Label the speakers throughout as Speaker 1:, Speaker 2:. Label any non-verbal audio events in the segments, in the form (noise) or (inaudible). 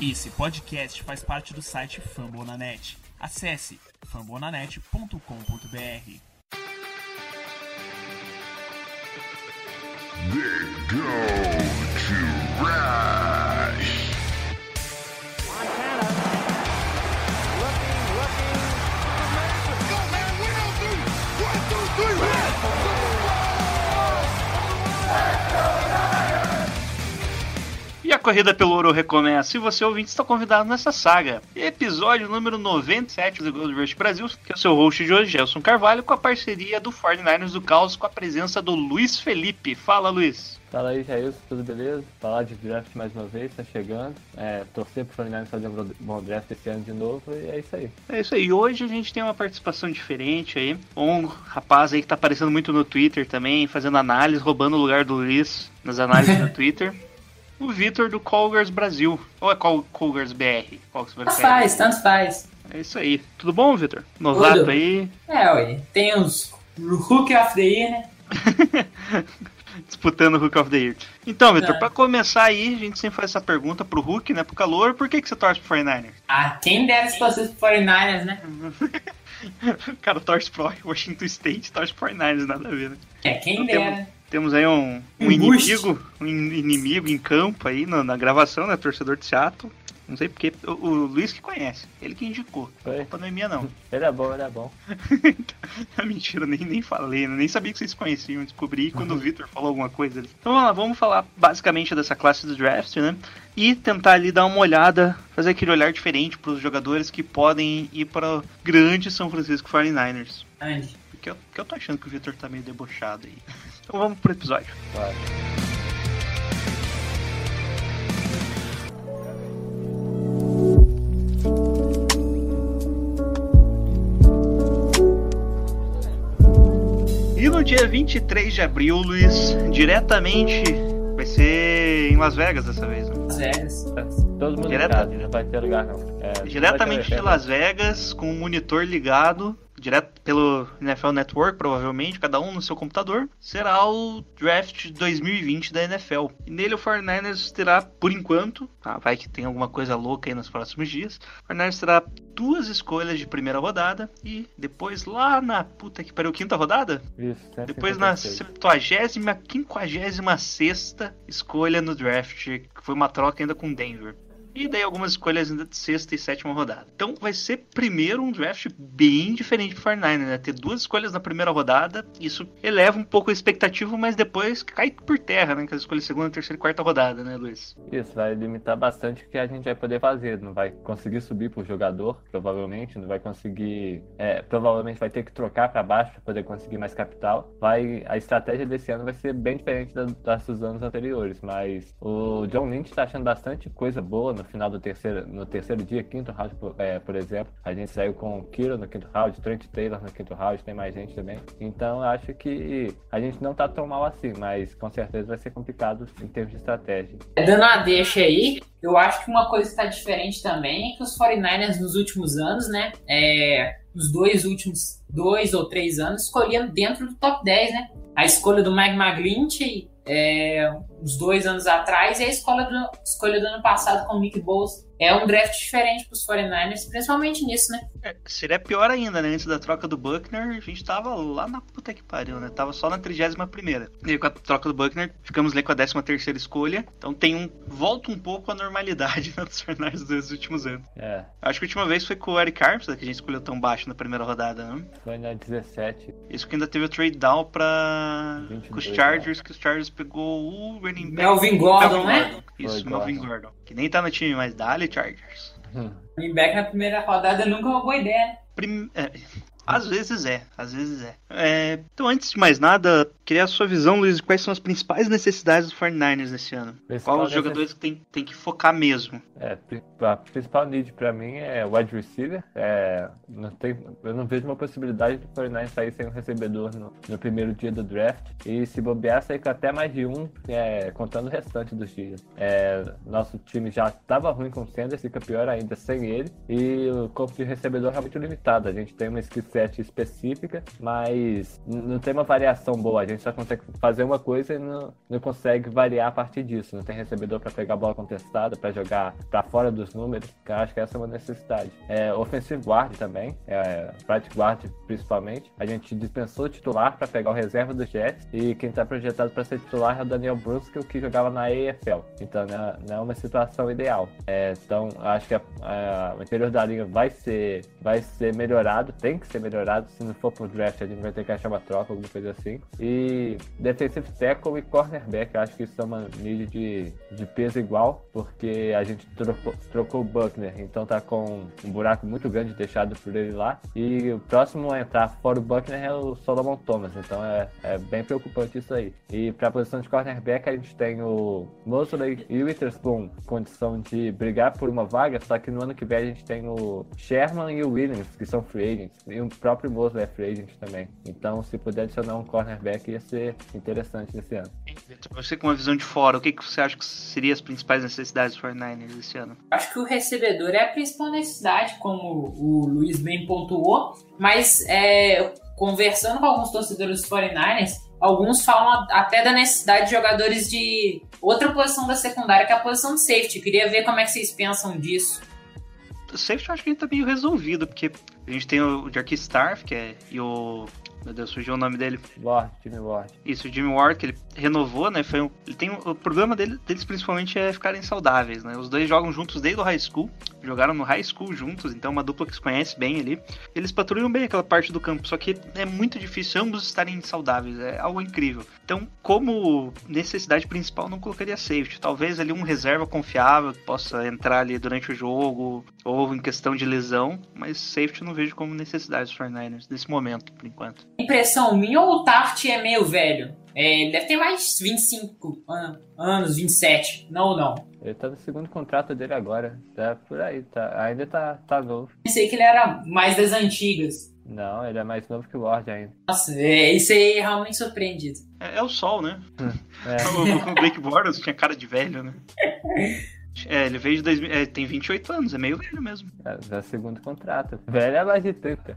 Speaker 1: Esse podcast faz parte do site Fambonanet. Acesse fambonanet.com.br.
Speaker 2: They go to Rush.
Speaker 3: Corrida pelo ouro recomeça. E você, ouvinte, está convidado nessa saga. Episódio número 97 do Gold Rush Brasil, que é o seu host de hoje, Gelson Carvalho, com a parceria do 49ers do Caos, com a presença do Luiz Felipe. Fala, Luiz.
Speaker 4: Fala aí, Jair, tudo beleza? Falar de draft mais uma vez, tá chegando. É, torcer pro 49 fazer um bom draft esse ano de novo e é isso aí.
Speaker 3: É isso aí. Hoje a gente tem uma participação diferente aí. Um rapaz aí que tá aparecendo muito no Twitter também, fazendo análise, roubando o lugar do Luiz nas análises no (laughs) Twitter. O Vitor do Colgers Brasil. Ou é Col Colgers BR? Qual que você
Speaker 5: Tanto faz, tanto faz.
Speaker 3: É isso aí. Tudo bom, Vitor? Novato aí,
Speaker 5: É, ué, tem os Rookie of the Year, né? (laughs)
Speaker 3: disputando o Hook of the Year. Então, Vitor,
Speaker 5: É.
Speaker 3: pra começar aí, a gente sempre faz essa pergunta pro Hulk, né? Pro calor, por que, que você torce pro 49ers?
Speaker 5: Ah, quem dera se fosse pro 49ers, né? (laughs)
Speaker 3: O cara torce pro Washington State, torce pro 49ers, nada a ver, né?
Speaker 5: É, quem
Speaker 3: Não
Speaker 5: dera.
Speaker 3: Temos aí um, um inimigo, um in- inimigo em campo aí na, na gravação, né? Torcedor de Seattle. Não sei porque. O, o Luiz que conhece, ele que indicou. A não é minha, não. (laughs)
Speaker 4: Ele é bom, ele é bom. (laughs)
Speaker 3: Mentira, nem, nem falei, né? nem sabia que vocês conheciam. Descobri quando o Victor falou alguma coisa ali. Então vamos lá, vamos falar basicamente dessa classe do draft, né? E tentar ali dar uma olhada, fazer aquele olhar diferente para os jogadores que podem ir para o grande São Francisco 49ers.
Speaker 5: Andy.
Speaker 3: Porque eu, porque eu tô achando que o Victor tá meio debochado aí. (laughs) Então vamos pro episódio.
Speaker 4: Claro.
Speaker 3: E no dia 23 de abril, Luiz, diretamente vai ser em Las Vegas dessa vez, né?
Speaker 5: Las Vegas.
Speaker 4: Todo mundo
Speaker 3: Direta-
Speaker 4: em casa, não vai ter lugar não. É,
Speaker 3: Diretamente
Speaker 4: vai
Speaker 3: de
Speaker 4: ter-
Speaker 3: Las Vegas, com o monitor ligado, direto pelo NFL Network, provavelmente, cada um no seu computador, será o draft 2020 da NFL. E nele o 49ers terá, por enquanto, tá, vai que tem alguma coisa louca aí nos próximos dias, o 49ers terá duas escolhas de primeira rodada e depois lá na puta que pariu, quinta rodada?
Speaker 4: Isso,
Speaker 3: Depois na
Speaker 4: acontece.
Speaker 3: 70 56 escolha no draft, que foi uma troca ainda com Denver. E daí algumas escolhas ainda de sexta e sétima rodada. Então vai ser primeiro um draft bem diferente pro 49 né? Ter duas escolhas na primeira rodada, isso eleva um pouco a expectativa, mas depois cai por terra, né? Que as escolhas segunda, terceira e quarta rodada, né, Luiz?
Speaker 4: Isso, vai limitar bastante o que a gente vai poder fazer. Não vai conseguir subir pro jogador, provavelmente. Não vai conseguir. é, provavelmente vai ter que trocar para baixo para poder conseguir mais capital. Vai, a estratégia desse ano vai ser bem diferente da- das dos anos anteriores. Mas o John Lynch está achando bastante coisa boa no final do terceiro, no terceiro dia, quinto round, por, é, por exemplo. A gente saiu com o Kiro no quinto round, Trent Taylor no quinto round, tem mais gente também. Então acho que a gente não tá tão mal assim, mas com certeza vai ser complicado em termos de estratégia.
Speaker 5: Dando uma deixa aí, eu acho que uma coisa que tá diferente também é que os 49ers nos últimos anos, né? É, os dois últimos dois ou três anos escolhiam dentro do top 10, né? A escolha do Mike McGlinchey é, uns dois anos atrás e a escolha do, escolha do ano passado com o Nick Bosa. É um draft diferente pros 49ers, principalmente nisso, né?
Speaker 3: É, seria pior ainda, né? Antes da troca do Buckner, a gente tava lá na puta que pariu, né? Tava só na 31ª. E aí, com a troca do Buckner, ficamos ali com a 13ª escolha. Então tem um... Volta um pouco a normalidade (laughs) né, dos jornais dos últimos anos.
Speaker 4: É,
Speaker 3: Acho que a última vez foi com o Eric Armstead, que a gente escolheu tão baixo na primeira rodada, né?
Speaker 4: foi na 17.
Speaker 3: Isso que ainda teve o trade down pra...
Speaker 4: 22,
Speaker 3: com os Chargers, que os Chargers pegou o running back...
Speaker 5: Melvin Gordon, né?
Speaker 3: Isso,
Speaker 4: Foi
Speaker 3: Melvin
Speaker 4: Gordon.
Speaker 3: Gordon. Que nem tá no time, mas dá-lhe Chargers.
Speaker 5: Running back na primeira rodada nunca é uma boa ideia, né?
Speaker 3: Prim- é, às vezes é, às vezes é. É, Então, antes de mais nada, queria a sua visão, Luiz, de quais são as principais necessidades do 49ers nesse ano.
Speaker 4: Principal
Speaker 3: Qual os jogadores que tem, tem que focar mesmo?
Speaker 4: É, a principal need pra mim é wide receiver. É, não tem, eu não vejo uma possibilidade do 49 sair sem um recebedor no, no primeiro dia do draft. E se bobear, sair com até mais de um, é, contando o restante dos dias. É, nosso time já estava ruim com o Sanders, fica pior ainda sem ele. E o corpo de recebedor é muito limitado. A gente tem uma skill set específica, mas não tem uma variação boa. A gente só consegue fazer uma coisa e não, não consegue variar a partir disso. Não tem recebedor para pegar a bola contestada, para jogar para fora dos números. que eu acho que essa é uma necessidade. É, offensive guard também, é, right guard principalmente. A gente dispensou o titular para pegar o reserva do Jets e quem está projetado para ser titular é o Daniel Brunskill, que jogava na AFL. Então é, não é uma situação ideal. É, então acho que a- a- o interior da linha vai ser, vai ser melhorado, tem que ser melhorado. Se não for pro draft, a gente vai ter que achar uma troca, alguma coisa assim. E defensive tackle e cornerback, acho que isso é uma mídia de, de peso igual, porque a gente trocou, trocou o Buckner, então tá com um buraco muito grande deixado por ele lá. E o próximo a entrar fora o Buckner é o Solomon Thomas, então é, é bem preocupante isso aí. E pra posição de cornerback, a gente tem o Mosley e o Witherspoon, condição de brigar por uma vaga, só que no ano que vem a gente tem o Sherman e o Williams, que são free agents, e o próprio Mosley é free agent também. Então, se puder adicionar um cornerback, ia ser interessante nesse ano.
Speaker 3: Você com uma visão de fora, o que, que você acha que seriam as principais necessidades do 49ers esse ano?
Speaker 5: Acho que o recebedor é a principal necessidade, como o Luiz bem pontuou, mas é, conversando com alguns torcedores dos 49ers, alguns falam até da necessidade de jogadores de outra posição da secundária, que é a posição de safety. Queria ver como é que vocês pensam disso.
Speaker 3: Safety eu acho que gente tá meio resolvido, porque a gente tem o Jarky Starf, que é. E o. Meu Deus, surgiu o nome dele.
Speaker 4: Ward, time Ward.
Speaker 3: Isso, o Jimmy Ward, que ele renovou, né? Foi um, ele tem o problema dele, deles principalmente é ficarem saudáveis, né? Os dois jogam juntos desde o high school, jogaram no high school juntos, então é uma dupla que se conhece bem ali. Eles patrulham bem aquela parte do campo, só que é muito difícil ambos estarem saudáveis, é algo incrível. Então, como necessidade principal, não colocaria safety. Talvez ali um reserva confiável que possa entrar ali durante o jogo, ou em questão de lesão, mas safety eu não vejo como necessidade dos 49ers nesse momento, por enquanto.
Speaker 5: Impressão minha ou o Tart é meio velho? É, ele deve ter mais 25 an- anos, 27. Não, não.
Speaker 4: Ele tá no segundo contrato dele agora. Tá por aí, tá. Ainda tá, tá novo.
Speaker 5: Pensei que ele era mais das antigas.
Speaker 4: Não, ele é mais novo que o Ward ainda.
Speaker 5: Nossa, é, isso aí é realmente surpreendido.
Speaker 3: É, é o sol, né?
Speaker 4: É. (laughs)
Speaker 3: o Blake Bortles tinha cara de velho, né? (laughs) É, ele veio de 2000, é, tem 28 anos, é meio velho mesmo.
Speaker 4: É, é o segundo contrato. Velho é mais de 30.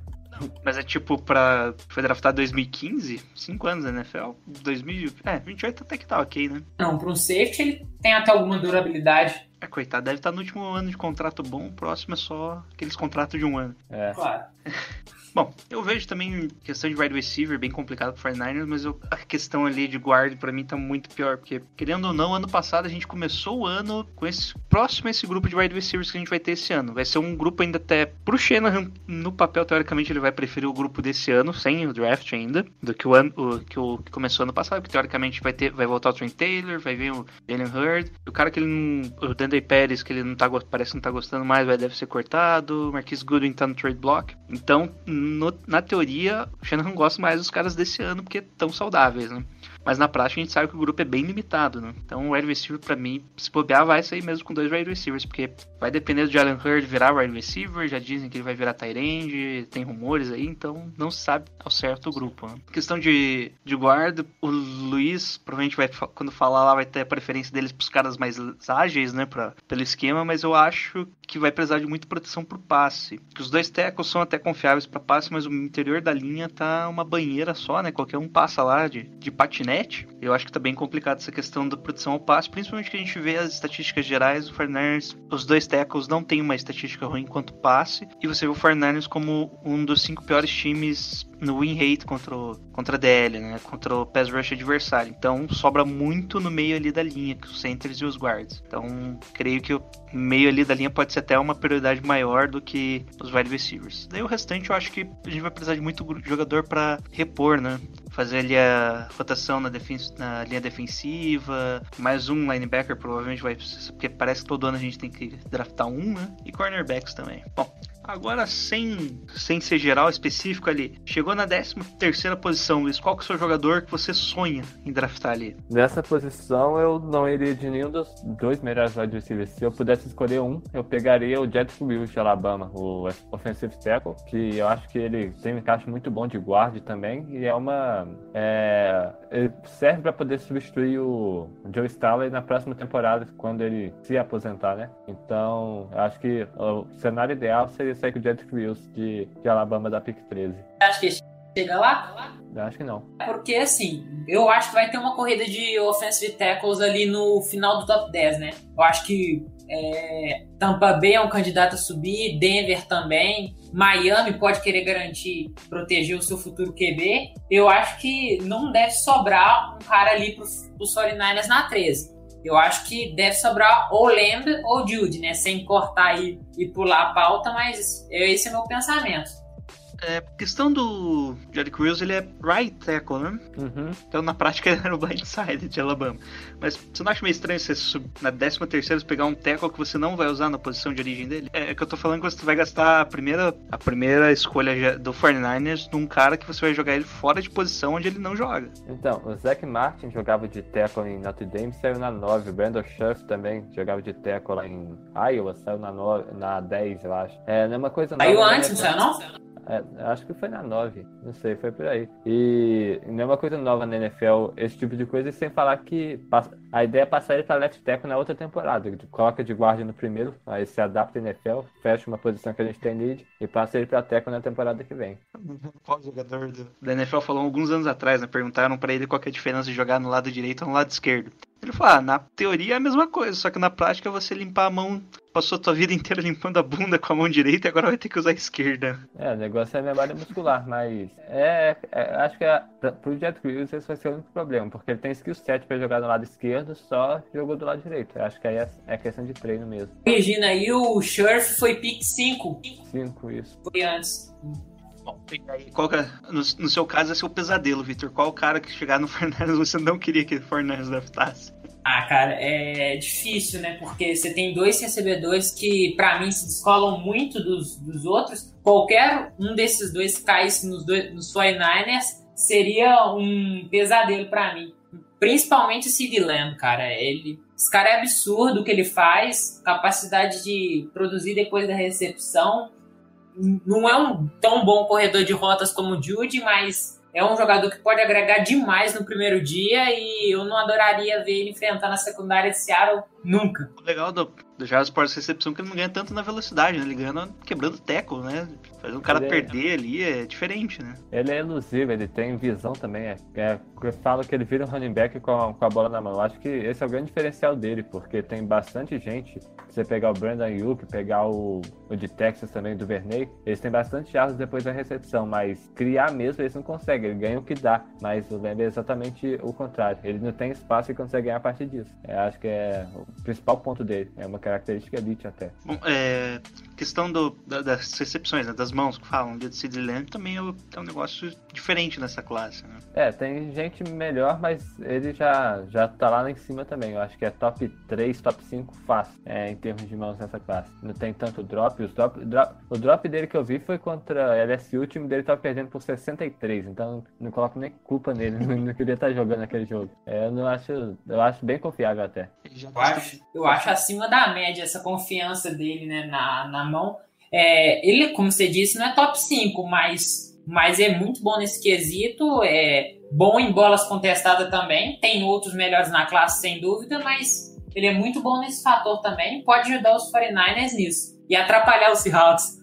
Speaker 3: Mas é tipo pra. Foi draftado em 2015? 5 anos na NFL? 2000. É, 28 até que tá ok, né?
Speaker 5: Não, para um safety ele tem até alguma durabilidade.
Speaker 3: É, coitado, deve estar no último ano de contrato bom, o próximo é só aqueles contratos de um ano.
Speaker 4: É.
Speaker 5: Claro. (laughs)
Speaker 3: Bom, eu vejo também questão de wide receiver bem complicado pro 49ers, mas eu- a questão ali de guard pra mim tá muito pior, porque querendo ou não, ano passado a gente começou o ano com esse próximo a esse grupo de wide receivers que a gente vai ter esse ano. Vai ser um grupo ainda até pro Shanahan, no papel teoricamente ele vai preferir o grupo desse ano, sem o draft ainda, do que o ano o, que, o, que começou ano passado, porque teoricamente vai ter vai voltar o Trent Taylor, vai vir o Jalen Hurd, o cara que ele não, o Dandre Pérez que ele não tá parece que não tá gostando mais, vai deve ser cortado, o Marquis Goodwin tá no trade block. Então, no- na teoria, o Shanahan gosta mais dos caras desse ano porque estão saudáveis, né? Mas na prática a gente sabe que o grupo é bem limitado, né? Então o wide receiver pra mim, se bobear, vai sair mesmo com dois wide receivers, porque vai depender do Jalen Hurd virar wide receiver, já dizem que ele vai virar end, tem rumores aí, então não se sabe ao certo o grupo. Né? Questão de, de guarda, o Luiz provavelmente vai, quando falar lá, vai ter a preferência deles pros caras mais ágeis, né, pra, pelo esquema, mas eu acho que vai precisar de muita proteção pro passe. Que os dois tackles são até confiáveis pra passe, mas o interior da linha tá uma banheira só, né? Qualquer um passa lá de, de patinete. Eu acho que tá bem complicado essa questão da proteção ao passe, principalmente que a gente vê as estatísticas gerais do 49ers. Os dois tackles não têm uma estatística ruim quanto passe, e você vê o 49ers como um dos cinco piores times no win rate contra, o, contra a DL, né? Contra o pass rush adversário. Então sobra muito no meio ali da linha, que os centers e os guards. Então creio que o meio ali da linha pode ser até uma prioridade maior do que os wide receivers. Daí o restante eu acho que a gente vai precisar de muito jogador para repor, né? Fazer ali a rotação na, na linha defensiva, mais um linebacker provavelmente vai, porque parece que todo ano a gente tem que draftar um, né? E cornerbacks também. Bom, Agora, sem, sem ser geral específico ali, chegou na 13 terceira posição, Luiz. Qual que é o seu jogador que você sonha em draftar ali?
Speaker 4: Nessa posição eu não iria de nenhum dos dois melhores wide receivers. Se eu pudesse escolher um, eu pegaria o Jet Wills de Alabama, o offensive tackle, que eu acho que ele tem um encaixe muito bom de guard também e é uma é, ele serve para poder substituir o Joe Staley na próxima temporada quando ele se aposentar, né? Então, eu acho que o cenário ideal seria sair com o Jet Wills de, de Alabama da PIC 13.
Speaker 5: Acho que chega lá.
Speaker 4: Eu acho que não.
Speaker 5: Porque, assim, eu acho que vai ter uma corrida de offensive tackles ali no final do top 10, né? Eu acho que é, Tampa Bay é um candidato a subir, Denver também, Miami pode querer garantir, proteger o seu futuro QB. Eu acho que não deve sobrar um cara ali para os 49ers na 13. Eu acho que deve sobrar ou Lamb ou Jude, né? Sem cortar e, e pular a pauta, mas esse é meu pensamento.
Speaker 3: É, questão do Jerry Wills, ele é right tackle, né?
Speaker 4: Uhum.
Speaker 3: Então na prática (laughs) ele era o blindside de Alabama. Mas você não acha meio estranho você sub, na 13 terceira pegar um tackle que você não vai usar na posição de origem dele? É, é que eu tô falando que você vai gastar a primeira, a primeira escolha do 49ers num cara que você vai jogar ele fora de posição onde ele não joga.
Speaker 4: Então, o Zach Martin jogava de tackle em Notre Dame, saiu na 9. O Brandon Scherf também jogava de tackle lá em Iowa, saiu na, 9, na 10, eu acho. É, não é uma coisa
Speaker 5: Saiu
Speaker 4: nova,
Speaker 5: antes,
Speaker 4: né?
Speaker 5: não saiu não?
Speaker 4: É, acho que foi na 9, não sei, foi por aí. E não é uma coisa nova na NFL, esse tipo de coisa, e sem falar que a ideia é passar ele para left tackle na outra temporada. Coloca de guarda no primeiro, aí se adapta à NFL, fecha uma posição que a gente tem lead e passa ele para tackle na temporada que vem. (laughs)
Speaker 3: Qual jogador do... da NFL falou alguns anos atrás, né? Perguntaram pra ele qual que é a diferença de jogar no lado direito ou no lado esquerdo. Ele falou, ah, na teoria é a mesma coisa, só que na prática é você limpar a mão, passou a tua vida inteira limpando a bunda com a mão direita e agora vai ter que usar a esquerda.
Speaker 4: É, o negócio é memória muscular, mas é, é- acho que é, pro Jet Wills esse vai ser o único problema, porque ele tem skill set para jogar no lado esquerdo, só jogou do lado direito. Eu acho que aí é, é questão de treino mesmo.
Speaker 5: Corrigindo aí, o Scherf foi pick 5.
Speaker 4: 5 isso.
Speaker 5: Foi antes.
Speaker 3: E qual que é, no, no seu caso, é seu pesadelo, Victor. Qual cara que chegar no (laughs) Fernandes você não queria que o Fernandes draftasse?
Speaker 5: Ah, cara, é difícil, né? Porque você tem dois recebedores que, pra mim, se descolam muito dos, dos outros. Qualquer um desses dois que caísse nos, dois, nos 49ers seria um pesadelo pra mim. Principalmente o Sid Lamb, cara. Ele, esse cara é absurdo o que ele faz, capacidade de produzir depois da recepção. Não é um tão bom corredor de rotas como o Jude, mas é um jogador que pode agregar demais no primeiro dia e eu não adoraria ver ele enfrentando a secundária de Seattle nunca.
Speaker 3: Legal do, do Jaros Sports Recepção é que ele não ganha tanto na velocidade, né? Ele ganha quebrando teco, né? Um cara
Speaker 4: Ele é-
Speaker 3: perder ali é diferente, né?
Speaker 4: Ele é elusivo, ele tem visão também. É, é, eu falo que ele vira um running back com a, com a bola na mão. Eu acho que esse é o grande diferencial dele, porque tem bastante gente. Se você pegar o Brandon Ayuk, pegar o, o de Texas também, do Verney, eles têm bastante jardas depois da recepção, mas criar mesmo eles não conseguem. Ele ganha o que dá, mas o Lamb é exatamente o contrário. Ele não tem espaço e consegue ganhar a partir disso. Eu acho que é o principal ponto dele. É uma característica elite até.
Speaker 3: Bom, é, questão do, da- das recepções, né? das mãos que falam de Sid Lamb também é, é um negócio diferente nessa classe, né?
Speaker 4: É, tem gente melhor, mas ele já, já tá lá em cima também. Eu acho que é top 3, top 5 fácil é, em termos de mãos nessa classe. Não tem tanto drop. Os drop, drop- o drop dele que eu vi foi contra a LSU, o time dele tava perdendo por 63, então não coloco nem culpa nele, não, (laughs) não queria estar jogando aquele jogo. É, eu não acho, eu acho bem confiável até.
Speaker 5: Eu acho, eu acho acima da média essa confiança dele né, na, na mão. É, ele, como você disse, não é top 5, mas, mas é muito bom nesse quesito. É bom em bolas contestadas também. Tem outros melhores na classe, sem dúvida, mas ele é muito bom nesse fator também. Pode ajudar os 49ers nisso. E atrapalhar os Seahawks.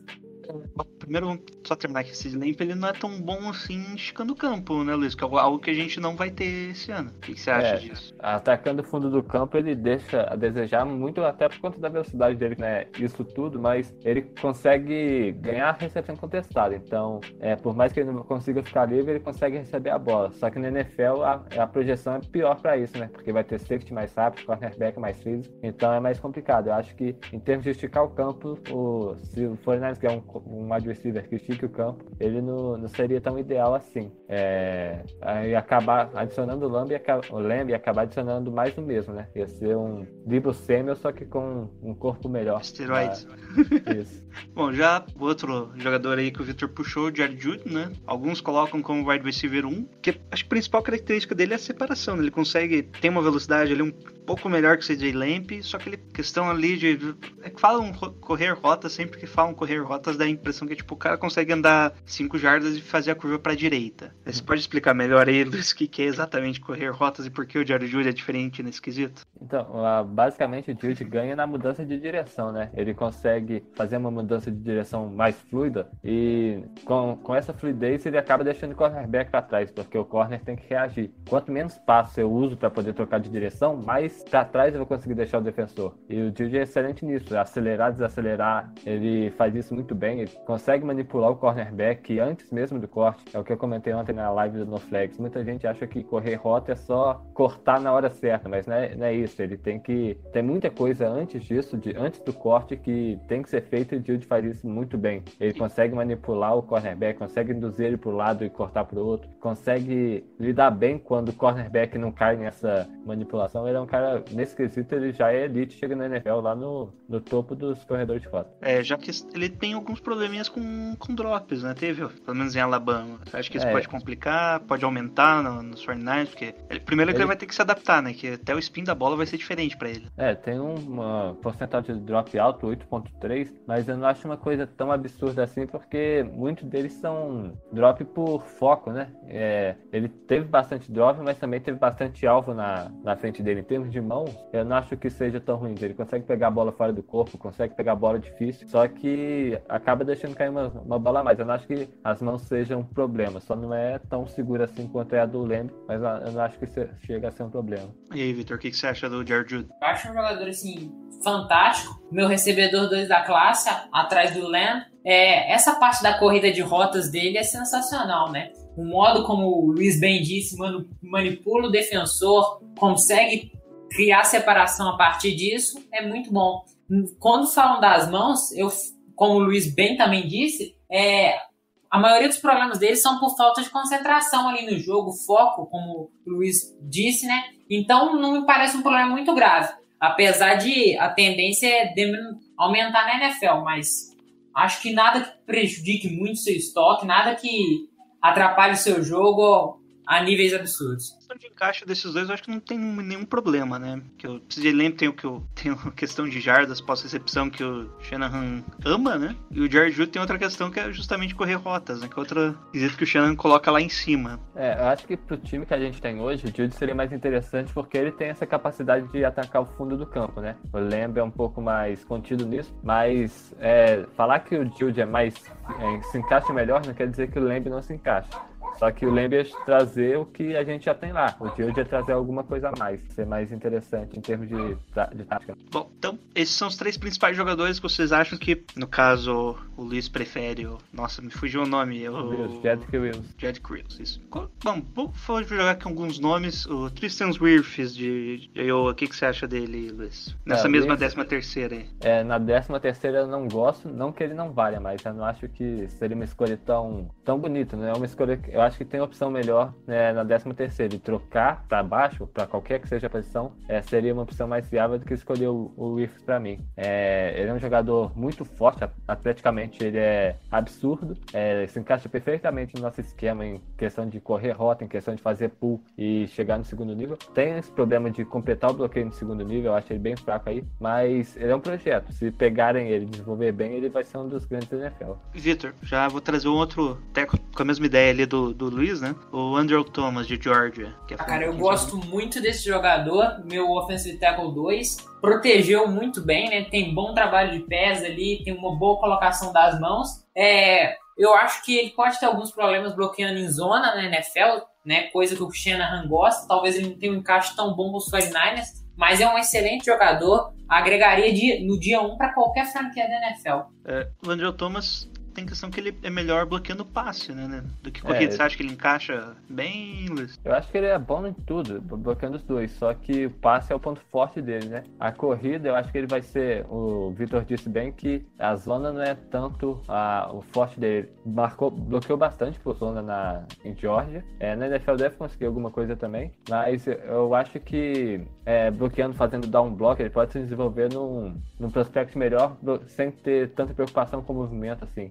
Speaker 3: Primeiro, só terminar que esse Lamp ele não é tão bom assim esticando o campo, né, Luiz? Que é algo que a gente não vai ter esse ano. O que, que você acha
Speaker 4: É.
Speaker 3: disso?
Speaker 4: Atacando o fundo do campo, ele deixa a desejar muito, até por conta da velocidade dele, né? Isso tudo, mas ele consegue ganhar a recepção contestada. Então, é, por mais que ele não consiga ficar livre, ele consegue receber a bola. Só que na NFL a, a projeção é pior para isso, né? Porque vai ter safety mais rápido, cornerback mais físico. Então é mais complicado. Eu acho que em termos de esticar o campo, o, se o 49ers quer um, um wide receiver que estique o campo, ele não, não seria tão ideal assim. É, aí acabar adicionando o Lamb e o Lamb e acabar adicionando mais do mesmo, né? Ia ser um Debo Samuel, só que com um corpo melhor.
Speaker 3: Esteroides.
Speaker 4: Ah, (laughs) isso.
Speaker 3: Bom, já o outro jogador aí que o Victor puxou, o Jared Jude, né? Alguns colocam como wide receiver 1, que acho que a principal característica dele é a separação. né? Ele consegue ter uma velocidade ali um pouco melhor que o CJ Lamp, só que ele, questão ali de. É que falam correr rotas, sempre que falam correr rotas, dá a impressão que tipo, o cara consegue andar 5 jardas e fazer a curva pra direita. Você pode explicar melhor aí, Luiz, o que, que é exatamente correr rotas e por que o Jared Jude é diferente nesse quesito?
Speaker 4: Então, ah, basicamente o Jude ganha na mudança de direção, né? Ele consegue fazer uma mudança de direção mais fluida e com, com essa fluidez ele acaba deixando o cornerback para trás, porque o corner tem que reagir. Quanto menos passo eu uso para poder trocar de direção, mais para trás eu vou conseguir deixar o defensor. E o Jude é excelente nisso, acelerar, desacelerar, ele faz isso muito bem, ele consegue manipular o cornerback antes mesmo do corte. É o que eu comentei ontem na live do No Flags. Muita gente acha que correr rota é só cortar na hora certa, mas não é, não é isso. Ele tem que. Tem muita coisa antes disso, de, antes do corte, que tem que ser feito e o Jude faz isso muito bem. Ele consegue manipular o cornerback, consegue induzir ele para o lado e cortar para o outro, consegue lidar bem quando o cornerback não cai nessa manipulação. Ele é um cara, nesse quesito, ele já é elite, chega na NFL lá no, no topo dos corredores de rota.
Speaker 3: É, já que ele tem alguns probleminhas com, com drops, né? Teve, pelo menos em Alabama. Acho que isso
Speaker 4: É.
Speaker 3: pode complicar, pode aumentar no, nos 49ers, porque ele- primeiro que ele
Speaker 4: Ele-
Speaker 3: vai ter que se adaptar, né? Que até o spin da bola vai ser diferente pra ele.
Speaker 4: É, tem uma porcentagem de drop alto, 8.3, mas eu não acho uma coisa tão absurda assim, porque muitos deles são drop por foco, né? É, ele teve bastante drop, mas também teve bastante alvo na, na frente dele. Em termos de mãos, eu não acho que seja tão ruim. Ele consegue pegar a bola fora do corpo, consegue pegar a bola difícil, só que acaba deixando cair uma, uma bola a mais. Eu não acho que as mãos sejam um problema, só não é tão segura assim quanto é a do Lamb, mas eu não acho que chega a ser um problema.
Speaker 3: E aí, Vitor, o que, que você acha do Jared Jude?
Speaker 5: Eu acho um jogador assim fantástico. Meu recebedor 2 da classe, atrás do Lamb. É, essa parte da corrida de rotas dele é sensacional, né? O modo como o Luiz bem disse, manipula o defensor, consegue criar separação a partir disso, é muito bom. Quando falam das mãos, eu, como o Luiz bem também disse, é, a maioria dos problemas dele são por falta de concentração ali no jogo, foco, como o Luiz disse, né? Então não me parece um problema muito grave. Apesar de a tendência é aumentar na NFL, mas acho que nada que prejudique muito seu estoque, nada que atrapalhe o seu jogo a níveis absurdos.
Speaker 3: questão de encaixe desses dois, eu acho que não tem nenhum problema, né? Que o CJ Lamb tem o que eu (laughs) tem uma questão de jardas pós-recepção que o Shanahan ama, né? E o Jared Jude tem outra questão que é justamente correr rotas, né? Que é outra quesito que o Shanahan coloca lá em cima.
Speaker 4: É, eu acho que pro time que a gente tem hoje, o Jude seria mais interessante porque ele tem essa capacidade de atacar o fundo do campo, né? O Lamb é um pouco mais contido nisso, mas é, falar que o Jude é mais é, se encaixa melhor não quer dizer que o Lamb não se encaixa. Só que o Lamb é trazer o que a gente já tem lá. O Jude é trazer alguma coisa a mais, ser mais interessante em termos de, de tática.
Speaker 3: Bom, então, esses são os três principais jogadores que vocês acham que, no caso, o Luiz prefere. O... Nossa, me fugiu o nome. O...
Speaker 4: Wills, Jedrick Wills.
Speaker 3: Jed Creels, isso. Bom, vou jogar aqui alguns nomes. O Tristan Wirfs de de Iowa, o que, que você acha dele, Luiz? Nessa
Speaker 4: Ah,
Speaker 3: mesma
Speaker 4: Wirfs-
Speaker 3: décima terceira aí.
Speaker 4: É, na 13 terceira eu não gosto, não que ele não valha, mas eu não acho que seria uma escolha tão, tão bonita, né? É uma escolha que eu acho que tem opção melhor né, na 13 terceira e trocar para baixo, para qualquer que seja a posição, é, seria uma opção mais viável do que escolher o, o para mim. É, ele é um jogador muito forte, at- atleticamente ele é absurdo, é, se encaixa perfeitamente no nosso esquema em questão de correr rota, em questão de fazer pull e chegar no segundo nível. Tem esse problema de completar o bloqueio no segundo nível, eu acho ele bem fraco aí, mas ele é um projeto. Se pegarem ele desenvolver bem, ele vai ser um dos grandes da NFL.
Speaker 3: Vitor, já vou trazer um outro teco com a mesma ideia ali do, do Luiz, né? O Andrew Thomas de Georgia. É
Speaker 5: Ah, cara, eu gosto muito desse jogador, meu offensive tackle 2. Protegeu muito bem, né? Tem bom trabalho de pés ali, tem uma boa colocação das mãos. É, eu acho que ele pode ter alguns problemas bloqueando em zona na NFL, né? Coisa que o Shanahan gosta. Talvez ele não tenha um encaixe tão bom com os 49ers, mas é um excelente jogador. Agregaria de- no dia 1 para qualquer franquia da NFL.
Speaker 3: É, o Andrew Thomas tem questão que ele é melhor bloqueando passe, né? né? Do que corrida.
Speaker 4: É.
Speaker 3: Você acha que ele encaixa bem, Luiz?
Speaker 4: Eu acho que ele é bom em tudo, bloqueando os dois, só que o passe é o ponto forte dele, né? A corrida, eu acho que ele vai ser, o Vitor disse bem que a zona não é tanto a- o forte dele. Marcou, bloqueou bastante por zona na, em Georgia. É, na NFL deve conseguir alguma coisa também, mas eu acho que é, bloqueando, fazendo down block, ele pode se desenvolver num, num prospect melhor, sem ter tanta preocupação com o movimento, assim.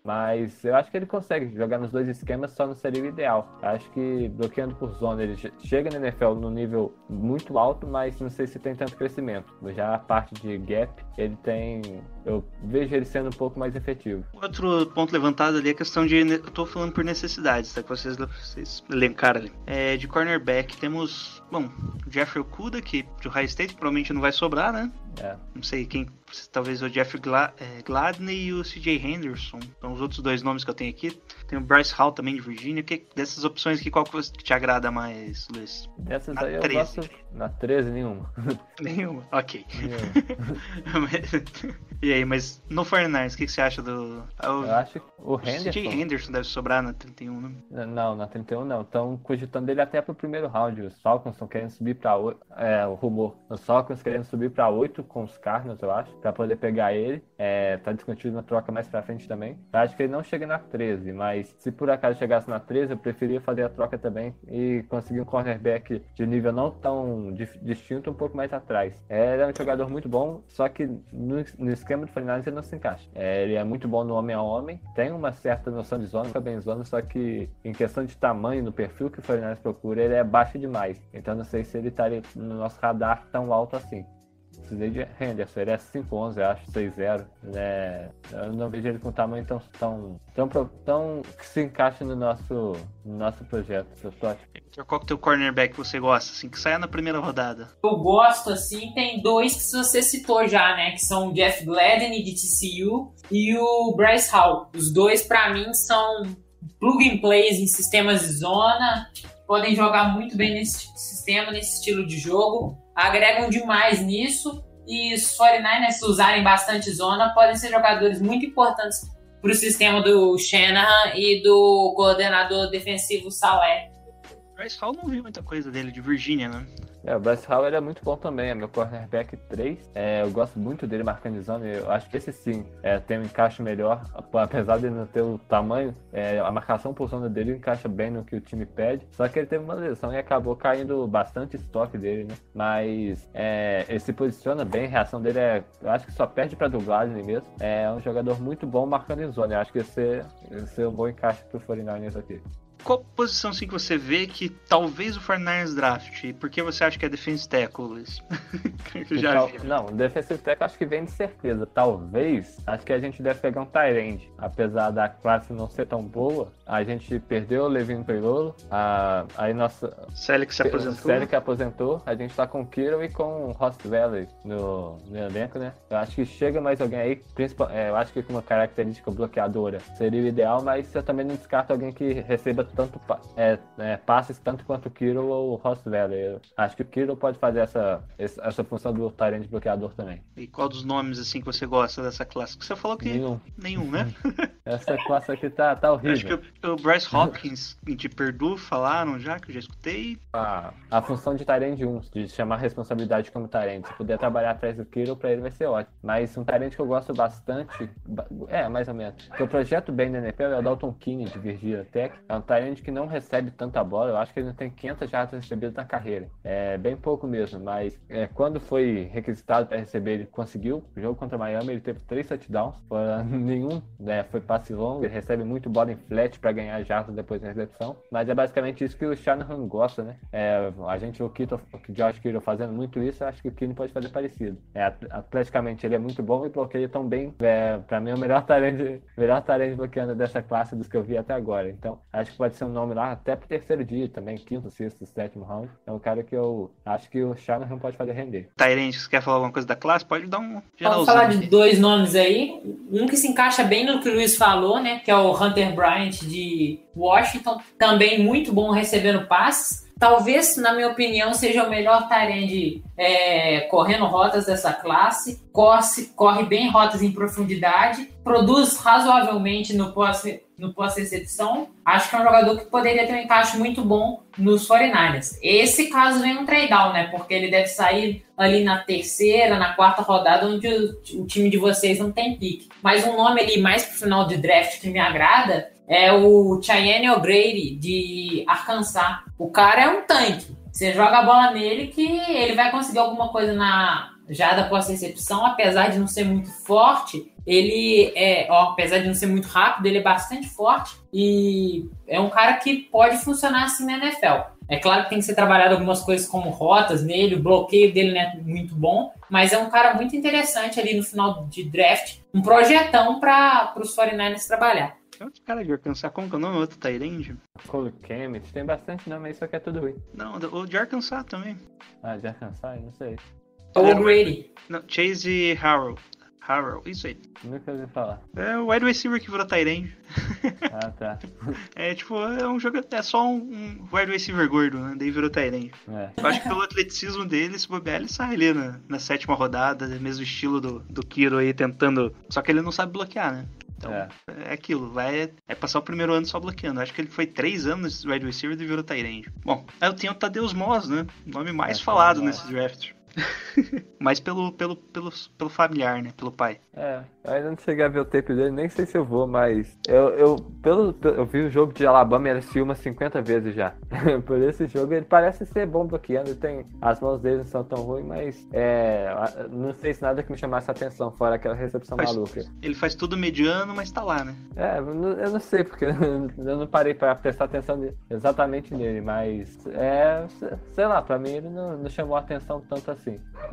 Speaker 4: Mas eu acho que ele consegue jogar nos dois esquemas, só não seria o ideal. Acho que bloqueando por zona, ele che- chega na NFL no nível muito alto, mas não sei se tem tanto crescimento. Já a parte de gap, ele tem. Eu vejo ele sendo um pouco mais efetivo.
Speaker 3: Outro ponto levantado ali é a questão de. Eu tô falando por necessidades, tá? Que vocês, vocês elencaram ali. É, de cornerback, temos. Bom, o Jeffrey Okuda, que de Ohio State provavelmente não vai sobrar, né?
Speaker 4: É.
Speaker 3: Não sei quem. Talvez o Jeff Gla é, Gladney e o CJ Henderson. São os outros dois nomes que eu tenho aqui. Tem o Bryce Hall também de Virginia. Que, dessas opções aqui, qual que te agrada mais, Luiz?
Speaker 4: Dessas
Speaker 3: Na
Speaker 4: aí eu
Speaker 3: 13.
Speaker 4: gosto. Na 13, nenhuma.
Speaker 3: Nenhuma. Ok.
Speaker 4: Nenhuma. (laughs)
Speaker 3: e aí, mas no 49ers, o que, que você acha do. ah, o-
Speaker 4: Eu acho que o
Speaker 3: o CJ
Speaker 4: Henderson.
Speaker 3: Henderson deve sobrar na 31, né?
Speaker 4: Não, na 31 não. Estão cogitando ele até pro primeiro round. Os Falcons estão querendo subir pra 8. É, o rumor. Os Falcons querendo subir pra 8 com os Cardinals, eu acho. Pra poder pegar ele. É, tá discutindo na troca mais pra frente também. Eu acho que ele não chega na 13, mas se por acaso chegasse na 13, eu preferia fazer a troca também e conseguir um cornerback de nível não tão distinto, um pouco mais atrás. Ele é um jogador muito bom, só que no, no esquema do 49 ele não se encaixa. É, ele é muito bom no homem a homem, tem uma certa noção de zona, fica bem em zona, só que em questão de tamanho, no perfil que o 49 procura, ele é baixo demais. Então não sei se ele estaria no nosso radar tão alto assim. Precisei de Henderson, ele é 5'11, eu acho, 6'0. Né? Eu não vejo ele com tamanho tão, tão, tão, tão que se encaixe no nosso, no nosso projeto. Eu tô achando.
Speaker 3: Qual que é o teu cornerback que você gosta, assim, que saia na primeira rodada?
Speaker 5: Eu gosto, assim, tem dois que você citou já, né? Que são o Jeff Gladden de TCU e o Bryce Hall. Os dois, pra mim, são plug and plays em sistemas de zona. Podem jogar muito bem nesse tipo de sistema, nesse estilo de jogo. Agregam demais nisso. E os 49ers, se usarem bastante zona, podem ser jogadores muito importantes pro sistema do Shanahan e do coordenador defensivo Saleh.
Speaker 3: Bryce Hall não vi muita coisa dele, de Virgínia, né?
Speaker 4: É, o Bryce Hall ele é muito bom também, é meu cornerback 3. É, eu gosto muito dele marcando zona. Eu acho que esse sim é, tem um encaixe melhor, (laughs) apesar de não ter o tamanho. é, a marcação por zona dele encaixa bem no que o time pede. Só que ele teve uma lesão e acabou caindo bastante estoque dele, né? Mas é, ele se posiciona bem, a reação dele é. Eu acho que só perde pra Douglas mesmo. É um jogador muito bom marcando zona. Eu acho que esse, esse é um bom encaixe pro 49ers aqui.
Speaker 3: Qual posição, assim, que você vê que talvez o 49ers draft? E por que você acha que é defense tackle, Luiz? (laughs) Já
Speaker 4: Então,
Speaker 3: vi.
Speaker 4: Não, defensive tackle acho que vem de certeza. Talvez, acho que a gente deve pegar um Tyrande. Apesar da classe não ser tão boa, a gente perdeu o Levin Peirolo, a, aí nossa...
Speaker 3: Selig que se aposentou.
Speaker 4: Que aposentou, a gente tá com o Kiro e com o Ross Valley no, no elenco, né? Eu acho que chega mais alguém aí, principal, é, eu acho que com uma característica bloqueadora seria o ideal, mas eu também não descarto alguém que receba tanto é, é, passes tanto quanto o Kiro ou o Ross. Eu acho que o Kiro pode fazer essa, essa, função do Tyrant bloqueador também.
Speaker 3: E qual dos nomes, assim, que você gosta dessa classe? Você falou que
Speaker 4: Nenhum.
Speaker 3: nenhum, né? (laughs)
Speaker 4: Essa classe aqui tá, tá
Speaker 3: Acho que
Speaker 4: horrível.
Speaker 3: o, o Bryce Hopkins de Purdue falaram já, que eu já escutei.
Speaker 4: A, a função de Tyrande 1, de chamar responsabilidade como Tyrande. Se puder trabalhar atrás do Kiro, pra ele vai ser ótimo. Mas um Tyrande que eu gosto bastante, ba- é, mais ou menos, que eu projeto bem na NFL é o Dalton Keane de Virginia Tech. É um Que não recebe tanta bola, eu acho que ele tem 500 jardas recebidas na carreira. É bem pouco mesmo, mas é, quando foi requisitado para receber, ele conseguiu. O jogo contra Miami, ele teve três touchdowns, fora (laughs) nenhum né, foi passe longo, ele recebe muito bola em flat para ganhar jardas depois da recepção. Mas é basicamente isso que o Shanahan gosta, né? É, a gente, o, Kito, o Josh Kittle fazendo muito isso, acho que o Kino pode fazer parecido. É, at- atleticamente ele é muito bom e bloqueia tão bem. É, para mim é o melhor (laughs) talento, melhor talento bloqueando dessa classe dos que eu vi até agora. Então, acho que pode ser um nome lá até pro terceiro dia também, quinto, sexto, sétimo round. É um cara que eu acho que o Shanahan pode fazer render.
Speaker 3: Tyrande, você quer falar alguma coisa da classe? Pode dar um
Speaker 5: Vamos falar de dois nomes aí. Um que se encaixa bem no que o Luiz falou, né? Que é o Hunter Bryant de Washington. Também muito bom recebendo passes. Talvez, na minha opinião, seja o melhor Tyrande é, correndo rotas dessa classe. Corre, corre bem rotas em profundidade. Produz razoavelmente no pós no pós-recepção. Acho que é um jogador que poderia ter um encaixe muito bom nos 49ers. Esse caso vem um trade-down, né? Porque ele deve sair ali na terceira, na quarta rodada, onde o, o time de vocês não tem pique. Mas um nome ali mais pro final de draft que me agrada é o Cheyenne O'Grady, de Arkansas. O cara é um tanque. Você joga a bola nele que ele vai conseguir alguma coisa na jada pós-recepção, apesar de não ser muito forte, ele é, ó, apesar de não ser muito rápido, ele é bastante forte e é um cara que pode funcionar assim na NFL. É claro que tem que ser trabalhado algumas coisas como rotas nele, o bloqueio dele não é muito bom, mas é um cara muito interessante ali no final de draft, um projetão para os 49ers trabalhar.
Speaker 3: Tem outro cara de Arkansas, como que é o nome? Outro Tyrande?
Speaker 4: Cole Kemet, tem bastante nome aí, só que é tudo ruim.
Speaker 3: Não, o de Arkansas também.
Speaker 4: Ah, de Arkansas, não sei.
Speaker 5: O Grady.
Speaker 3: Não, Chase Harrell. Harrell, isso aí.
Speaker 4: Nunca ouvi falar.
Speaker 3: É o wide receiver que virou Tyrande. (laughs)
Speaker 4: Ah, tá. (laughs)
Speaker 3: É tipo, é um jogo, é só um, um wide receiver gordo, né? Daí virou Tyrande.
Speaker 4: É.
Speaker 3: Eu acho que pelo atleticismo dele, se bobear, ele sai ali na, na sétima rodada, mesmo estilo do, do Kiro aí tentando. Só que ele não sabe bloquear, né? Então,
Speaker 4: É.
Speaker 3: é, aquilo, vai é passar o primeiro ano só bloqueando. Acho que ele foi três anos wide receiver e virou Tyrande. Bom, aí eu tenho o Tadeus Moss, né? O nome mais
Speaker 4: É,
Speaker 3: falado
Speaker 4: Tadeusz
Speaker 3: nesse draft. (laughs) Mais pelo, pelo, pelo, pelo familiar, né? Pelo pai.
Speaker 4: É, eu ainda não cheguei a ver o tape dele, nem sei se eu vou, mas eu, eu, pelo, eu vi o jogo de Alabama e LSU umas 50 vezes já. (laughs) Por esse jogo ele parece ser bom bloqueando, ele tem, as mãos dele não são tão ruins, mas é, não sei se nada que me chamasse a atenção, fora aquela recepção
Speaker 3: Faz-
Speaker 4: maluca.
Speaker 3: Ele faz tudo mediano, mas tá lá, né?
Speaker 4: É, eu não, sei, porque (laughs) eu não parei pra prestar atenção exatamente nele, mas é, se- sei lá, pra mim ele não, não chamou a atenção tanto assim.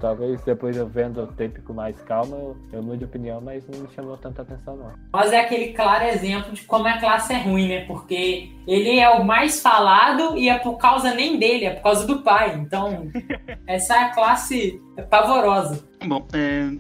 Speaker 4: Talvez depois eu vendo o tape com mais calma, eu, eu mude de opinião, mas não me chamou tanta atenção não.
Speaker 5: Mas é aquele claro exemplo de como a classe é ruim, né? Porque ele é o mais falado e é por causa nem dele, é por causa do pai. Então, (laughs) essa é a classe pavorosa.
Speaker 3: Bom, é,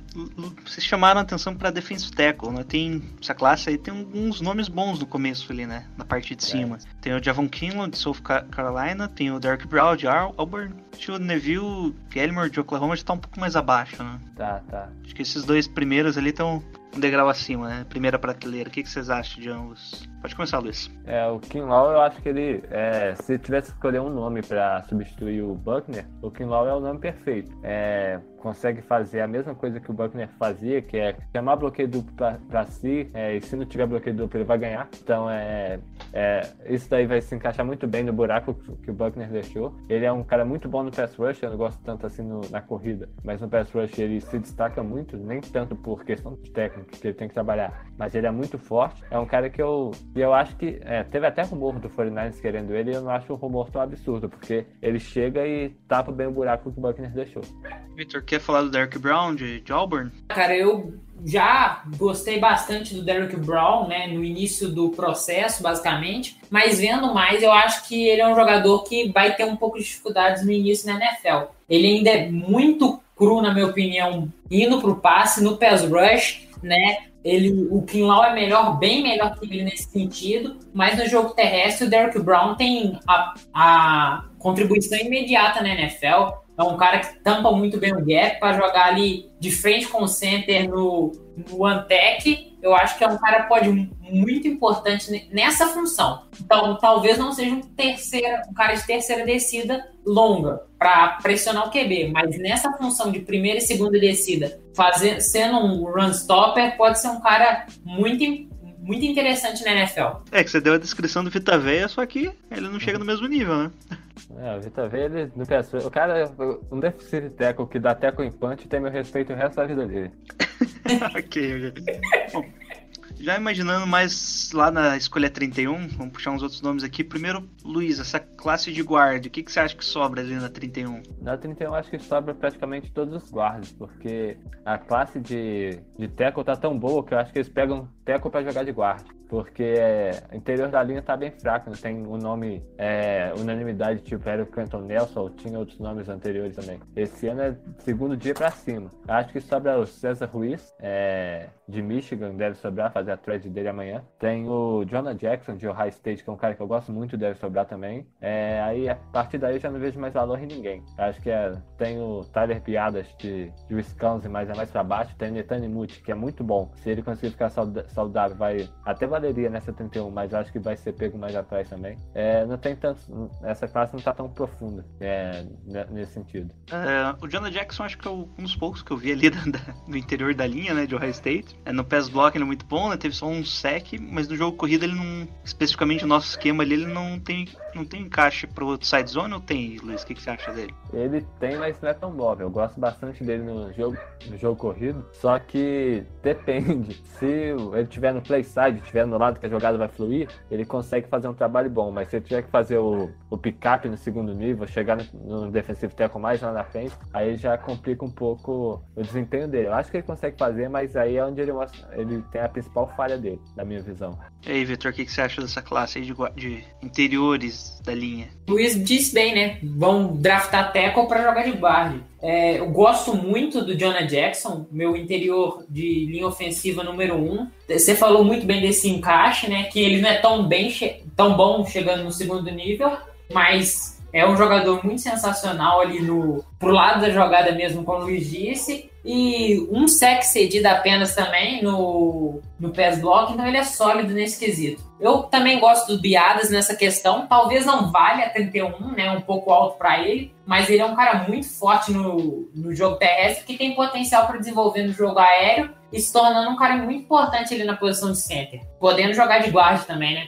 Speaker 3: vocês chamaram a atenção pra defensive tackle, né? Tem essa classe aí tem alguns nomes bons no começo ali, né? Na parte de cima. Tem o Javon Kinlaw de South Ca- Carolina, tem o Derek Brown de Auburn, o Neville Gallimore de Oklahoma já tá um pouco mais abaixo, né?
Speaker 4: Tá, tá.
Speaker 3: Acho que esses dois primeiros ali estão um degrau acima, né? Primeira prateleira. O que, que vocês acham de ambos? Pode começar, Luiz.
Speaker 4: É, o Kinlaw, eu acho que ele, é, se tivesse que escolher um nome pra substituir o Buckner, o Kinlaw é o nome perfeito. É, consegue fazer a mesma coisa que o Buckner fazia, que é chamar bloqueio duplo pra si, é, e se não tiver bloqueio duplo, ele vai ganhar. Então, é, é, isso daí vai se encaixar muito bem no buraco que o Buckner deixou. Ele é um cara muito bom no pass rush, eu não gosto tanto assim no- na corrida, mas no pass rush ele se destaca muito, nem tanto por questão de técnica que ele tem que trabalhar, mas ele é muito forte. É um cara que eu, e eu acho que é, teve até rumor do 49ers querendo ele, e eu não acho o rumor tão absurdo, porque ele chega e tapa bem o buraco que o Buckner deixou.
Speaker 3: Victor, quer falar do Derek Brown de, de Auburn?
Speaker 5: Cara, eu já gostei bastante do Derrick Brown, né, no início do processo, basicamente, mas vendo mais, eu acho que ele é um jogador que vai ter um pouco de dificuldades no início na NFL. Ele ainda é muito cru, na minha opinião, indo pro passe, no pass rush, né, ele, o Kinlaw é melhor, bem melhor que ele nesse sentido, mas no jogo terrestre o Derrick Brown tem a, a contribuição imediata na NFL. É um cara que tampa muito bem o gap para jogar ali de frente com o center no, no one-tech. Eu acho que é um cara pode muito importante ne- nessa função. Então, talvez não seja um, terceira, um cara de terceira descida longa para pressionar o QB, mas nessa função de primeira e segunda descida, sendo um run stopper, pode ser um cara muito, muito interessante na NFL.
Speaker 3: É que você deu a descrição do Vita Veia, só que ele não chega no mesmo nível, né?
Speaker 4: É, o Vitor V, ele pass rush, o cara, um deficit tackle que dá tackle em punch tem meu respeito o resto da vida dele. (laughs)
Speaker 3: ok, ok. Bom, já imaginando mais lá na escolha 31, vamos puxar uns outros nomes aqui. Primeiro, Luiz, essa classe de guarda, o que, que você acha que sobra ali na 31?
Speaker 4: Na 31 acho que sobra praticamente todos os guardas, porque a classe de, de tackle tá tão boa que eu acho que eles pegam tackle pra jogar de guarda. Porque é, o interior da linha tá bem fraco, não tem o nome é, unanimidade, tipo era o Canton Nelson, tinha outros nomes anteriores também. Esse ano é segundo dia pra cima. Acho que sobra o César Ruiz, é, de Michigan, deve sobrar, fazer a thread dele amanhã. Tem o Jonah Jackson, de Ohio State, que é um cara que eu gosto muito, deve sobrar também. É, aí a partir daí eu já não vejo mais valor em ninguém. Acho que é, tem o Tyler Piadas de, de Wisconsin, mas é mais pra baixo. Tem o Netane Muti, que é muito bom. Se ele conseguir ficar saudável, vai até valeria nessa 31, mas acho que vai ser pego mais atrás também. É, não tem tanto. Essa classe não tá tão profunda é, ne- nesse sentido.
Speaker 3: É, o Jonah Jackson acho que é um dos poucos que eu vi ali (laughs) da- da- no interior da linha, né, de Ohio State. É, no pass block ele é muito bom, né? Teve só um sec, mas no jogo corrido ele não. Especificamente o nosso esquema ali, ele não tem, não tem encaixe pro side zone ou tem, Luiz? O que, que você acha dele?
Speaker 4: Ele tem, mas não é tão bom. Eu gosto bastante dele no jogo, no jogo corrido. Só que depende. (laughs) Se ele tiver no play side, tiver no lado que a jogada vai fluir, ele consegue fazer um trabalho bom. Mas se ele tiver que fazer o, o pick-up no segundo nível, chegar no, no defensive tackle mais lá na frente, aí já complica um pouco o desempenho dele. Eu acho que ele consegue fazer, mas aí é onde ele, ele tem a principal falha dele, na minha visão.
Speaker 3: E aí, Vitor, o que, que você acha dessa classe aí de, de interiores da linha?
Speaker 5: Luiz disse bem, né? Vão draftar tackle para jogar de guard. É, eu gosto muito do Jonah Jackson, meu interior de linha ofensiva número um. Você falou muito bem desse encaixe, né? Que ele não é tão bem, che- tão bom chegando no segundo nível, mas é um jogador muito sensacional ali no pro lado da jogada mesmo, como o Luiz disse. E um sec cedido apenas também no, no pass block, então ele é sólido nesse quesito. Eu também gosto do Biadas nessa questão. Talvez não valha 31, né? Um pouco alto para ele, mas ele é um cara muito forte no, no jogo terrestre que tem potencial para desenvolver no jogo aéreo e se tornando um cara muito importante ali na posição de center. Podendo jogar de guarda também, né?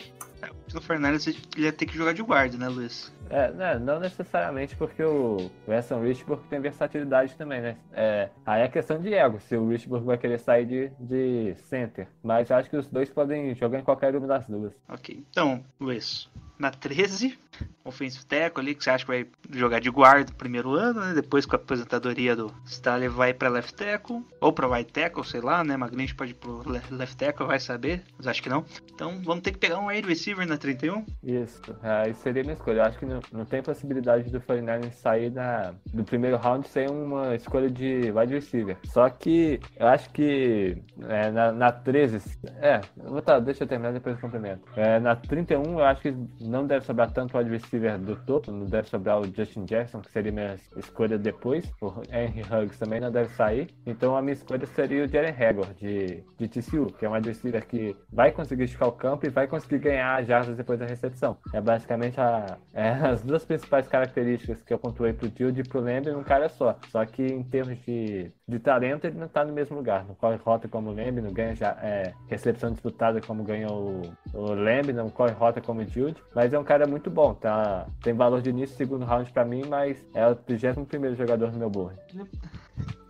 Speaker 3: O Fernandes ele ia ter que jogar de guarda, né, Luiz?
Speaker 4: É, né, não necessariamente porque o Weston Richburg tem versatilidade também, né? É, aí é questão de ego, se o Richburg vai querer sair de, de center. Mas acho que os dois podem jogar em qualquer uma das duas.
Speaker 3: Ok. Então, Luiz, na 13, offensive tackle ali, que você acha que vai jogar de guarda no primeiro ano, né? Depois com a aposentadoria do Staley vai pra left tackle, ou pra right tackle, sei lá, né? Magrinch pode ir pro le- left tackle, vai saber, mas acho que não. Então vamos ter que pegar um wide receiver na 31.
Speaker 4: Isso, aí seria minha escolha. Eu acho que não, não tem possibilidade do 49ers sair da, do primeiro round sem uma escolha de wide receiver. Só que eu acho que é, na, na 13, é, vou tá, deixa eu terminar depois eu complemento. É, na 31, eu acho que não deve sobrar tanto wide receiver do topo, não deve sobrar o Justin Jackson, que seria minha escolha depois. O Henry Huggs também não deve sair. Então a minha escolha seria o Jalen Hagor, de, de TCU, que é um wide receiver que vai conseguir esticar o campo e vai conseguir ganhar jardas depois da recepção. É basicamente a, é, as duas principais características que eu pontuei pro Dilde e pro Lamb num cara só. Só que em termos de, de talento, ele não tá no mesmo lugar. Não corre rota como o Lamb, não ganha já, é, recepção disputada como ganhou o, o não corre rota como o Dilde. Mas é um cara muito bom, tá? Tem valor de início, segundo round pra mim, mas é o 31 jogador no meu board.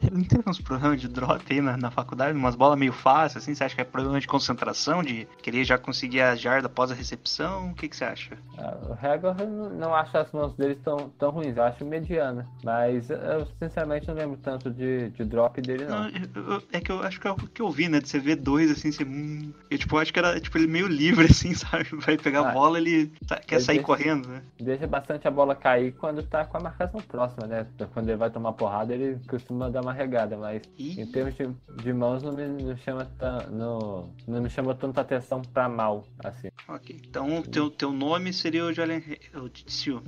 Speaker 3: Ele não teve uns problemas de drop aí na, na faculdade, umas bolas meio fáceis, assim? Você acha que é problema de concentração, de querer já conseguir a jarda após a recepção? O que, que você acha?
Speaker 4: Ah, O Hagor, eu não- acho as mãos dele tão, tão ruins, eu acho mediana. Mas eu sinceramente não lembro tanto de, de drop dele, não.
Speaker 3: Não, eu- eu- é que eu acho que é o que eu vi, né? De você ver dois assim, você. Hum, eu tipo, acho que era tipo, ele meio livre, (laughs) assim, sabe? Vai pegar a
Speaker 4: Ah,
Speaker 3: bola, ele sa- quer
Speaker 4: ele
Speaker 3: sair
Speaker 4: deixa-
Speaker 3: correndo, né?
Speaker 4: Deixa bastante a bola cair quando tá com a marcação próxima, né? Quando ele vai tomar porrada, ele costuma dar uma regada, mas
Speaker 3: Ih.
Speaker 4: em termos de, de mãos não me, não chama tan- não, não me chama tanta atenção pra mal, assim.
Speaker 3: Ok. Então o teu, teu nome seria o Jalen Tissue.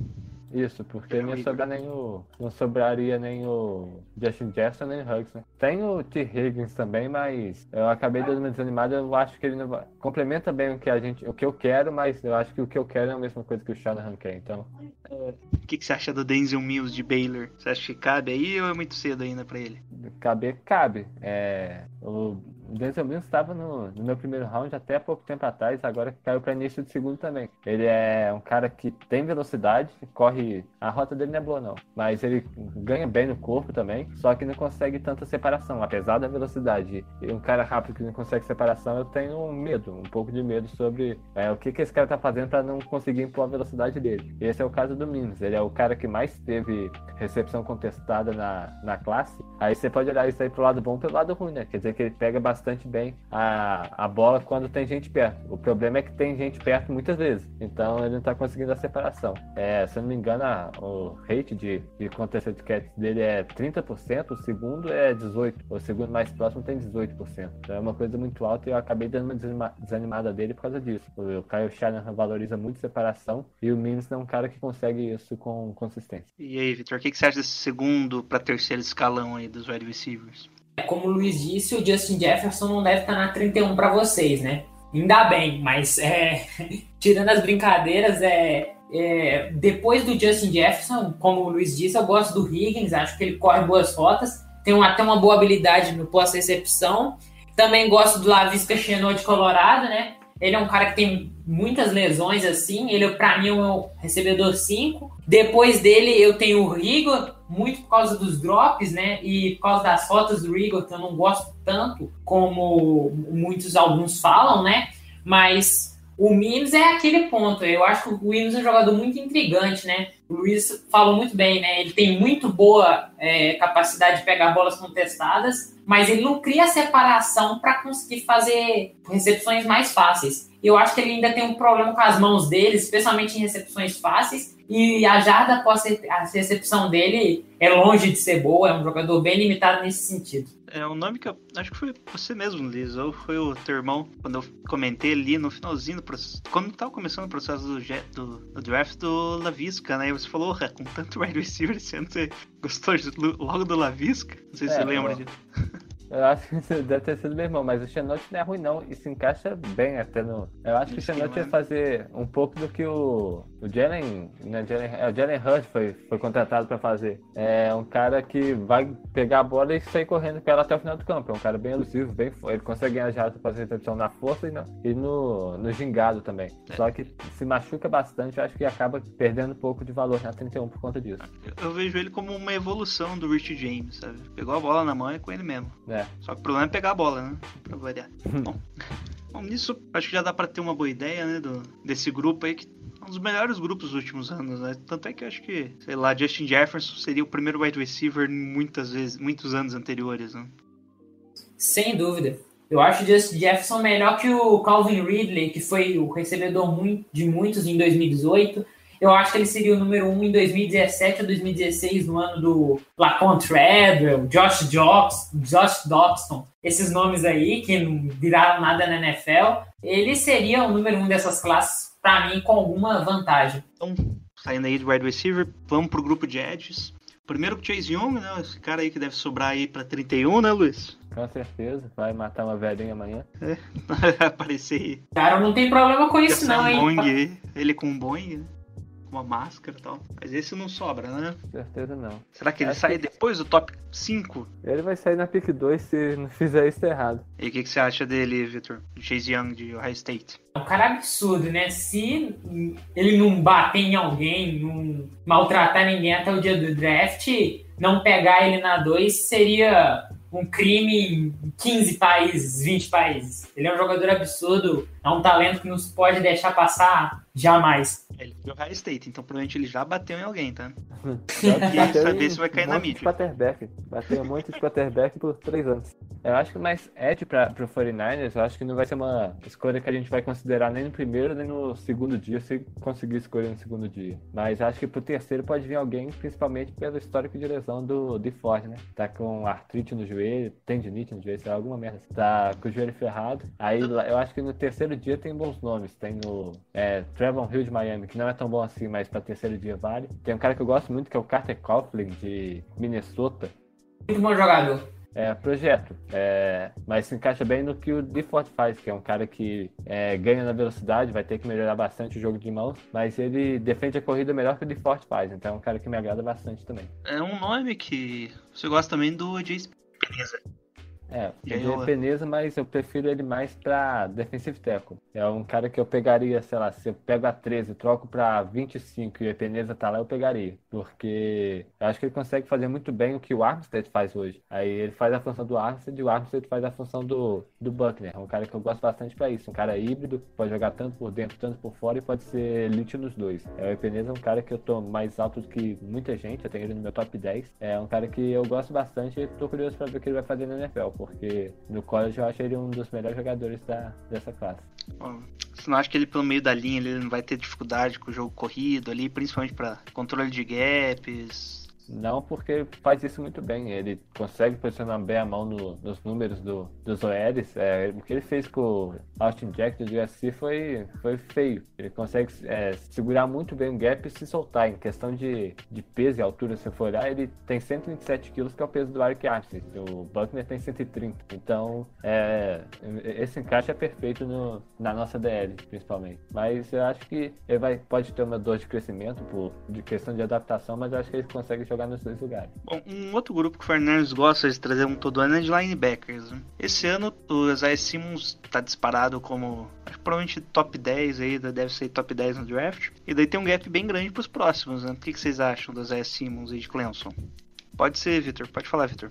Speaker 4: Isso, porque não ia sobrar nem o. Não sobraria nem o Justin Jackson nem o Huggs, né? Tem o T. Higgins também, mas eu acabei dando uma desanimada, eu acho que ele não vai. Complementa bem o que a gente. o que eu quero, mas eu acho que o que eu quero é a mesma coisa que o Shanahan quer, então.
Speaker 3: O que, que você acha do Denzel Mills de Baylor? Você acha que cabe aí ou é muito cedo ainda pra ele?
Speaker 4: Caber, cabe. É, o Denzel Mills estava no, no meu primeiro round até pouco tempo atrás, agora caiu para início de segundo também. Ele é um cara que tem velocidade, corre. A rota dele não é boa, não. Mas ele ganha bem no corpo também, só que não consegue tanta separação, apesar da velocidade. E um cara rápido que não consegue separação, eu tenho medo, um pouco de medo sobre é, o que, que esse cara tá fazendo para não conseguir impor a velocidade dele. Esse é o caso do Mims. Ele é o cara que mais teve recepção contestada na, na classe. Aí você pode olhar isso aí pro lado bom e pelo lado ruim, né? Quer dizer que ele pega bastante bem a, a bola quando tem gente perto. O problema é que tem gente perto muitas vezes. Então ele não tá conseguindo a separação. É, se eu não me engano, a- o rate de, de contested catch dele é 30%, o segundo é 18%. O segundo mais próximo tem 18%. Então é uma coisa muito alta e eu acabei dando uma desanima- desanimada dele por causa disso. O Kyle Shanahan valoriza muito separação e o Mims é um cara que consegue isso com consistência.
Speaker 3: E aí, Vitor, o que, que você acha desse segundo pra terceiro escalão aí dos wide receivers?
Speaker 5: Como o Luiz disse, o Justin Jefferson não deve estar na 31 para vocês, né? Ainda bem, mas é, (laughs) tirando as brincadeiras, é, é, depois do Justin Jefferson, como o Luiz disse, eu gosto do Higgins, acho que ele corre boas rotas, tem até uma boa habilidade no pós-recepção Também gosto do Lavisca Chenot de Colorado, né? Ele é um cara que tem muitas lesões, assim. Ele, pra mim, é o recebedor 5. Depois dele, eu tenho o Rigor, muito por causa dos drops, né? E por causa das fotos do Rigor, que eu não gosto tanto como muitos alguns falam, né? Mas o Mims é aquele ponto. Eu acho que o Mims é um jogador muito intrigante, né? O Luiz falou muito bem, né? Ele tem muito boa é, capacidade de pegar bolas contestadas, mas ele não cria separação para conseguir fazer recepções mais fáceis. Eu acho que ele ainda tem um problema com as mãos dele, especialmente em recepções fáceis, e a jarda após a recepção dele é longe de ser boa, é um jogador bem limitado nesse sentido.
Speaker 3: É um nome que eu acho que foi você mesmo, Liz, ou foi o teu irmão, quando eu comentei ali no finalzinho do processo, quando tava começando o processo do, do, do draft do Lavisca, né? E você falou, "Ah, com tanto wide receiver você gostou de- logo do Lavisca? Não sei se
Speaker 4: É,
Speaker 3: você lembra disso.
Speaker 4: Eu acho que deve ter sido meu irmão, mas o Xenote não é ruim não, e se encaixa bem até no... Eu acho que o Xenote ia fazer um pouco do que o, o Jalen, né, Jalen, é, o Jalen Hurd foi, foi contratado pra fazer. É um cara que vai pegar a bola e sair correndo com ela até o final do campo. É um cara bem elusivo, bem, ele consegue ganhar jardas pra fazer recepção na força e no, e no, no gingado também.
Speaker 3: É.
Speaker 4: Só que se machuca bastante, eu acho que acaba perdendo um pouco de valor na 31 por conta disso.
Speaker 3: Eu, eu vejo ele como uma evolução do Rich James, sabe? Pegou a bola na mão e é com ele mesmo.
Speaker 4: É.
Speaker 3: Só que o problema é pegar a bola, né? Pra variar. (laughs) Bom, bom, nisso acho que já dá pra ter uma boa ideia, né? Do, desse grupo aí, que é um dos melhores grupos dos últimos anos, né? Tanto é que acho que, sei lá, Justin Jefferson seria o primeiro wide receiver muitas vezes, muitos anos anteriores, né?
Speaker 5: Sem dúvida. Eu acho o Justin Jefferson melhor que o Calvin Ridley, que foi o recebedor de muitos em 2018. Eu acho que ele seria o número um em 2017 ou 2016, no ano do Lacon Treadwell, Josh Jobs, Josh Dobson, esses nomes aí que não viraram nada na NFL. Ele seria o número um dessas classes, para mim, com alguma vantagem.
Speaker 3: Então, saindo aí do wide receiver, vamos pro grupo de edges. Primeiro com o Chase Young, né? Esse cara aí que deve sobrar aí pra 31, né, Luiz?
Speaker 4: Com certeza, vai matar uma velhinha amanhã. (laughs)
Speaker 3: Aparecer aí.
Speaker 5: Cara, não tem problema com isso,
Speaker 3: Essa
Speaker 5: não, hein?
Speaker 3: Boeing ele com um Boeing, né? Uma máscara e tal. Mas esse não sobra, né?
Speaker 4: Certeza não.
Speaker 3: Será que ele
Speaker 4: Acho
Speaker 3: sai
Speaker 4: que-
Speaker 3: depois do top 5?
Speaker 4: Ele vai sair na pick 2 se não fizer isso errado.
Speaker 3: E o que, que você acha dele, Victor? Chase Young de Ohio State?
Speaker 5: É um cara absurdo, né? Se ele não bater em alguém, não maltratar ninguém até o dia do draft, não pegar ele na 2 seria um crime em 15 países, 20 países. Ele é um jogador absurdo, é um talento que não se pode deixar passar jamais.
Speaker 3: Ele é de Ohio State, então provavelmente ele já bateu em alguém, tá? (laughs)
Speaker 4: Bateu
Speaker 3: saber se vai cair
Speaker 4: um
Speaker 3: na mídia.
Speaker 4: quarterback. Bateu um monte de quarterback por três anos. Eu acho que mais edge pra, pro 49ers, eu acho que não vai ser uma escolha que a gente vai considerar nem no primeiro nem no segundo dia, se conseguir escolher no segundo dia. Mas acho que pro terceiro pode vir alguém, principalmente pelo histórico de lesão do de Ford, né? Tá com artrite no joelho, tendinite no joelho, sei lá, alguma merda. assim. Tá com o joelho ferrado. Aí eu acho que no terceiro dia tem bons nomes. Tem no é, Trevon Hill de Miami, que não é tão bom assim, mas pra terceiro dia vale. Tem um cara que eu gosto muito, que é o Carter Coughlin, de Minnesota.
Speaker 5: Muito bom jogador.
Speaker 4: É, projeto. É, mas se encaixa bem no que o DeFord faz, que é um cara que é, ganha na velocidade, vai ter que melhorar bastante o jogo de mãos, mas ele defende a corrida melhor que o DeFord faz, então é um cara que me agrada bastante também.
Speaker 3: É um nome que você gosta também do Jace Peneza.
Speaker 4: É, é Peneza, mas eu prefiro ele mais pra defensive tackle. É um cara que eu pegaria, sei lá, se eu pego a 13 e troco pra 25 e o Peneza tá lá, eu pegaria. Porque eu acho que ele consegue fazer muito bem o que o Armstead faz hoje. Aí ele faz a função do Armstead e o Armstead faz a função do, do Buckner. É um cara que eu gosto bastante pra isso. Um cara híbrido, pode jogar tanto por dentro, tanto por fora e pode ser elite nos dois. É, o Epeneza é um cara que eu tô mais alto do que muita gente, eu tenho ele no meu top 10. É um cara que eu gosto bastante e tô curioso pra ver o que ele vai fazer na NFL, porque no college eu acho ele um dos melhores jogadores da, dessa classe.
Speaker 3: Você não acha que ele pelo meio da linha ele não vai ter dificuldade com o jogo corrido ali, principalmente pra controle de gaps?
Speaker 4: Não porque faz isso muito bem, ele consegue posicionar bem a mão no- nos números do, dos OLs. É, o que ele fez com o Austin Jack do USC foi, foi feio. Ele consegue é, segurar muito bem o gap e se soltar. Em questão de, de peso e altura, se for olhar, ele tem 127 quilos, que é o peso do Eric Armstead. O Buckner tem 130. Então, é, esse encaixe é perfeito no, na nossa DL, principalmente. Mas eu acho que ele vai, pode ter uma dor de crescimento por de questão de adaptação, mas eu acho que ele consegue jogar nos dois lugares.
Speaker 3: Bom, um outro grupo que o Fernandes gosta de trazer um todo ano é de linebackers. Né? Esse ano o Isaiah Simmons tá disparado como acho que provavelmente top 10 aí, deve ser top 10 no draft. E daí tem um gap bem grande pros próximos, né? O que, que vocês acham do Isaiah Simmons e de Clemson? Pode ser, Vitor. Pode falar, Vitor.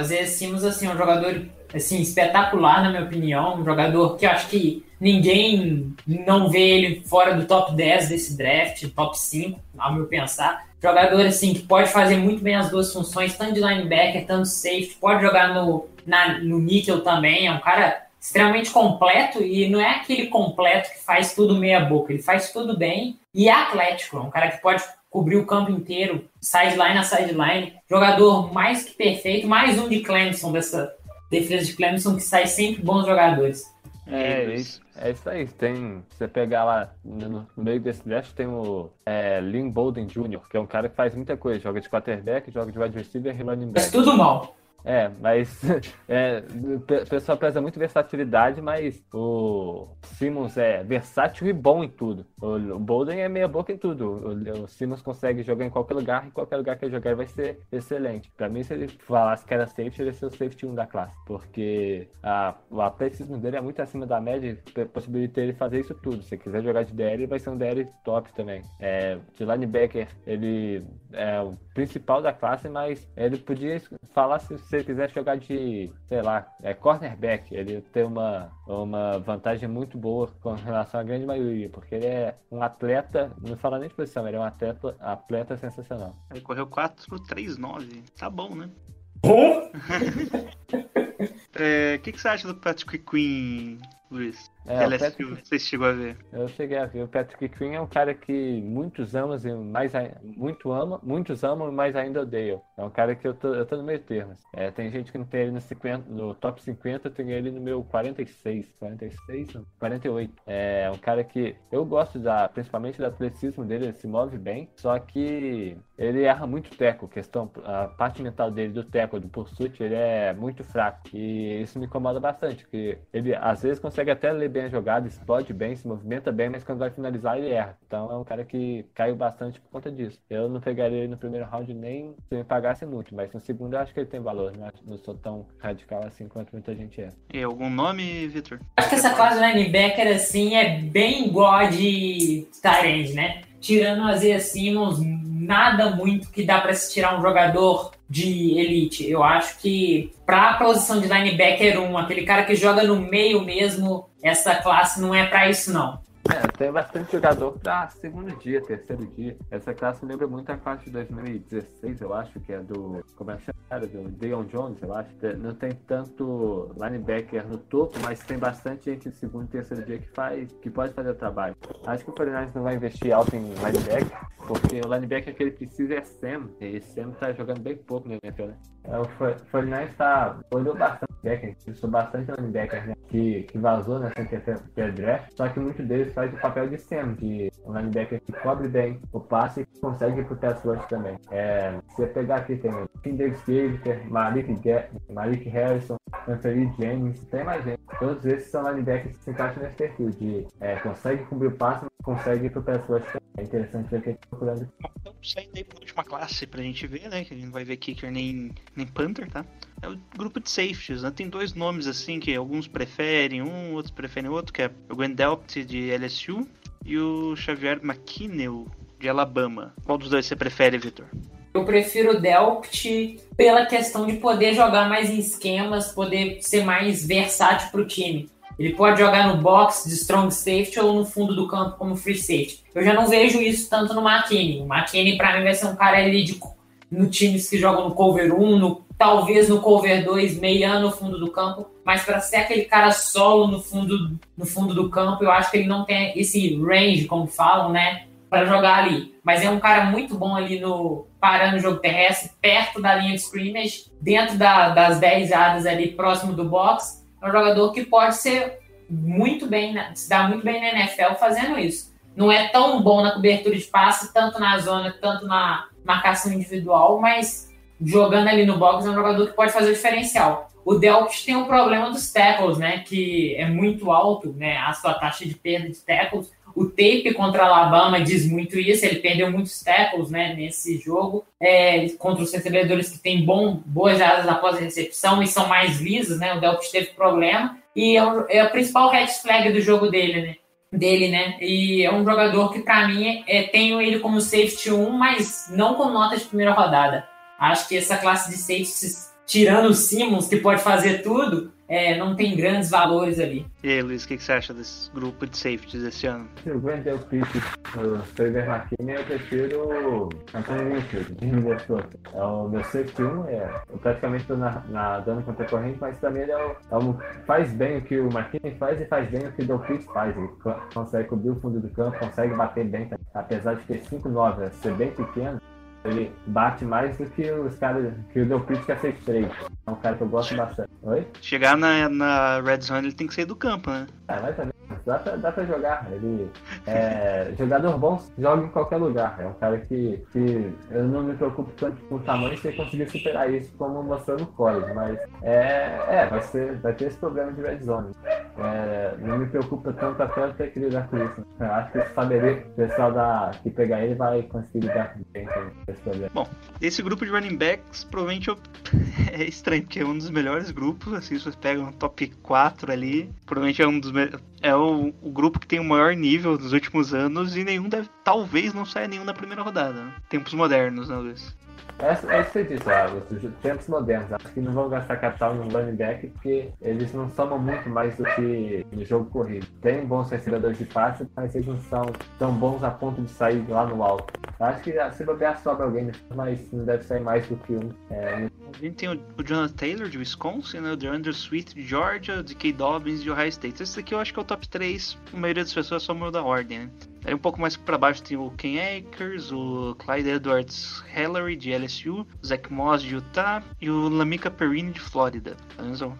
Speaker 5: Isaiah Simmons, assim, um jogador assim, espetacular, na minha opinião. Um jogador que eu acho que ninguém não vê ele fora do top 10 desse draft, top 5, ao meu pensar. Jogador assim que pode fazer muito bem as duas funções, tanto de linebacker, tanto de safety, pode jogar no, na, no nickel também. É um cara extremamente completo e não é aquele completo que faz tudo meia boca, ele faz tudo bem e é atlético, é um cara que pode cobrir o campo inteiro, sideline a sideline, jogador mais que perfeito, mais um de Clemson dessa defesa de Clemson que sai sempre bons jogadores.
Speaker 4: É, é isso, é isso aí. Tem, você pegar lá no, meio desse draft, tem o é, Lynn Bolden Jr., que é um cara que faz muita coisa. Joga de quarterback, joga de wide receiver e running back.
Speaker 5: Faz tudo mal.
Speaker 4: É, mas (laughs) é, o pessoal preza muito versatilidade, mas o Simmons é versátil e bom em tudo. O, Bolden é meia boca em tudo. O, o, Simmons consegue jogar em qualquer lugar, e qualquer lugar que ele jogar vai ser excelente. Para mim, se ele falasse que era safety, ele ia ser o safety 1 da classe, porque a, o atletismo dele é muito acima da média e possibilita ele fazer isso tudo. Se quiser jogar de DL, ele vai ser um DL top também. É, de linebacker, ele é o principal da classe, mas ele podia falar se se ele quiser jogar de, sei lá, é cornerback, ele tem uma, uma vantagem muito boa com relação à grande maioria, porque ele é um atleta, não fala nem de posição, ele é um atleta, atleta sensacional.
Speaker 3: Ele correu 4-3-9, tá bom, né?
Speaker 5: Bom? (laughs)
Speaker 3: É, o que, que você acha do Patrick Queen, Luiz?
Speaker 4: É,
Speaker 3: LSU,
Speaker 4: Patrick-
Speaker 3: se chegou a ver.
Speaker 4: Eu cheguei a ver. O Patrick Queen é um cara que muitos amam e mais ai- muito ama, muitos amam e mais ainda odeiam. É um cara que eu tô, eu tô no meio termo. assim. É, tem gente que não tem ele no, 50, no top 50, eu tenho ele no meu 46, 46, não, 48. É um cara que eu gosto da, principalmente do atleticismo dele, ele se move bem, só que ele erra muito teco, questão, a parte mental dele do teco, do pursuit, ele é muito fraco. E isso me incomoda bastante, porque ele às vezes consegue até ler bem a jogada, explode bem, se movimenta bem, mas quando vai finalizar ele erra. Então é um cara que caiu bastante por conta disso. Eu não pegaria ele no primeiro round nem se me pagasse muito, mas no segundo eu acho que ele tem valor, não, acho- não sou tão radical assim quanto muita gente é.
Speaker 3: E algum nome, Vitor?
Speaker 5: Acho que essa classe de linebacker, assim, é bem igual a de Tyrande, né? Tirando o Isaiah Simmons, nada muito que dá pra se tirar um jogador de elite. Eu acho que pra posição de linebacker 1, aquele cara que joga no meio mesmo, essa classe não é pra isso, não.
Speaker 4: É, tem bastante jogador pra segundo dia, terceiro dia. Essa classe lembra muito a classe de 2016, eu acho, que é do. Como é que chama? Do Deion Jones, eu acho. Não tem tanto linebacker no topo, mas tem bastante gente no segundo e terceiro dia que faz, que pode fazer o trabalho. Acho que o 49 não vai investir alto em linebacker, porque o linebacker que ele precisa é Sam, e Sam tá jogando bem pouco no NFL, né? É, O 49 tá, olhou bastante linebacker, bastante linebacker, né? Que, que vazou nessa terceira draft, só que muitos deles faz o papel de Sam, de um linebacker que cobre bem o passe e consegue ir pro rush também. É, se você pegar aqui, tem Kinder Skater, Malik, Malik Harrison, Anthony Jennings, tem mais gente. Todos esses são linebackers que se encaixam nesse perfil de é, consegue cobrir o passe, consegue ir pro rush também. É interessante ver o que ele tá procurando
Speaker 3: Então, saindo aí pra última classe pra gente ver, né? Que a gente não vai ver kicker nem, nem punter, tá? É o grupo de safeties, né? Tem dois nomes assim que alguns preferem um, outros preferem outro, que é o Gwen Delpt de LSU e o Xavier McKinnell de Alabama. Qual dos dois você prefere, Vitor?
Speaker 5: Eu prefiro o Delpt pela questão de poder jogar mais em esquemas, poder ser mais versátil para o time. Ele pode jogar no box de strong safety ou no fundo do campo como free safety. Eu já não vejo isso tanto no McKinney. O McKinney, para mim, vai ser um cara ali de, no times que jogam no cover 1, no, talvez no cover 2, meiando no fundo do campo. Mas para ser aquele cara solo no fundo, no fundo do campo, eu acho que ele não tem esse range, como falam, né? Para jogar ali. Mas é um cara muito bom ali no parando o jogo terrestre, perto da linha de scrimmage, dentro da- das 10 yardas ali, próximo do box. É um jogador que pode ser muito bem, se dar muito bem na NFL fazendo isso. Não é tão bom na cobertura de passe, tanto na zona, tanto na marcação individual, mas jogando ali no box é um jogador que pode fazer o diferencial. O Delpit tem o problema dos tackles, né? Que é muito alto, né? A sua taxa de perda de tackles. O tape contra a Alabama diz muito isso, ele perdeu muitos tackles né, nesse jogo, é, contra os recebedores que têm bom, boas jadas após a recepção e são mais lisos, né? O Delpit teve problema, e é, o- é a principal red flag do jogo dele, né? Dele, né? E é um jogador que, pra mim, é, tenho ele como safety 1, mas não com nota de primeira rodada. Acho que essa classe de safeties, tirando o Simmons, que pode fazer tudo, é, não tem grandes valores ali.
Speaker 3: E aí, Luiz, o que, que você acha desse grupo de safeties esse ano?
Speaker 4: Se eu vender o pick no Trevor McKinney, eu prefiro o Anthony Winfield, de Minnesota. É o meu safety 1, é, eu praticamente estou na, na, dando contra a corrente, mas também ele é o, é o- faz bem o que o McKinney faz e faz bem o que o Dolphins faz. Ele co- consegue cobrir o fundo do campo, consegue bater bem, também. apesar de ter 5'9", ser bem pequeno. Ele bate mais do que os caras, que o Dolphins que é 6'3". É um cara que eu gosto bastante. Oi?
Speaker 3: Chegar na, na Red Zone, ele tem que sair do campo, né?
Speaker 4: Ah, também dá pra, dá pra jogar. Ele é jogador bom, joga em qualquer lugar. É um cara que, que eu não me preocupo tanto com o tamanho se ele conseguir superar isso como mostrou no college. Mas é, é vai, ser, vai ter esse problema de red zone. É, não me preocupa tanto até eu ter que lidar com isso. Eu acho que saberia, o pessoal da, que pegar ele vai conseguir lidar bem com esse problema.
Speaker 3: Esse grupo de running backs, provavelmente (laughs) é estranho, porque é um dos melhores grupos, assim, se vocês pegam top 4 ali, provavelmente é um dos é o, o grupo que tem o maior nível nos últimos anos e nenhum deve, talvez não saia nenhum na primeira rodada, né? Tempos modernos, né, Luiz?
Speaker 4: É, é isso que você disse, os tempos modernos. Acho que não vão gastar capital no running back porque eles não somam muito mais do que no jogo corrido. Tem bons recebedores de passe, mas eles não são tão bons a ponto de sair lá no alto. Acho que ah, se bobear sobra alguém, mas não deve sair mais do que um. É,
Speaker 3: A gente tem o, Jonathan Taylor de Wisconsin, né? O DeAndre Swift de Georgia, o D.K. Dobbins de Ohio State. Esse daqui eu acho que é o top 3. A maioria das pessoas só muda a ordem, né? Aí um pouco mais pra baixo tem o Ken Akers, o Clyde Edwards Hillary de LSU, o Zach Moss de Utah e o Lamika Perrine de Flórida. Um.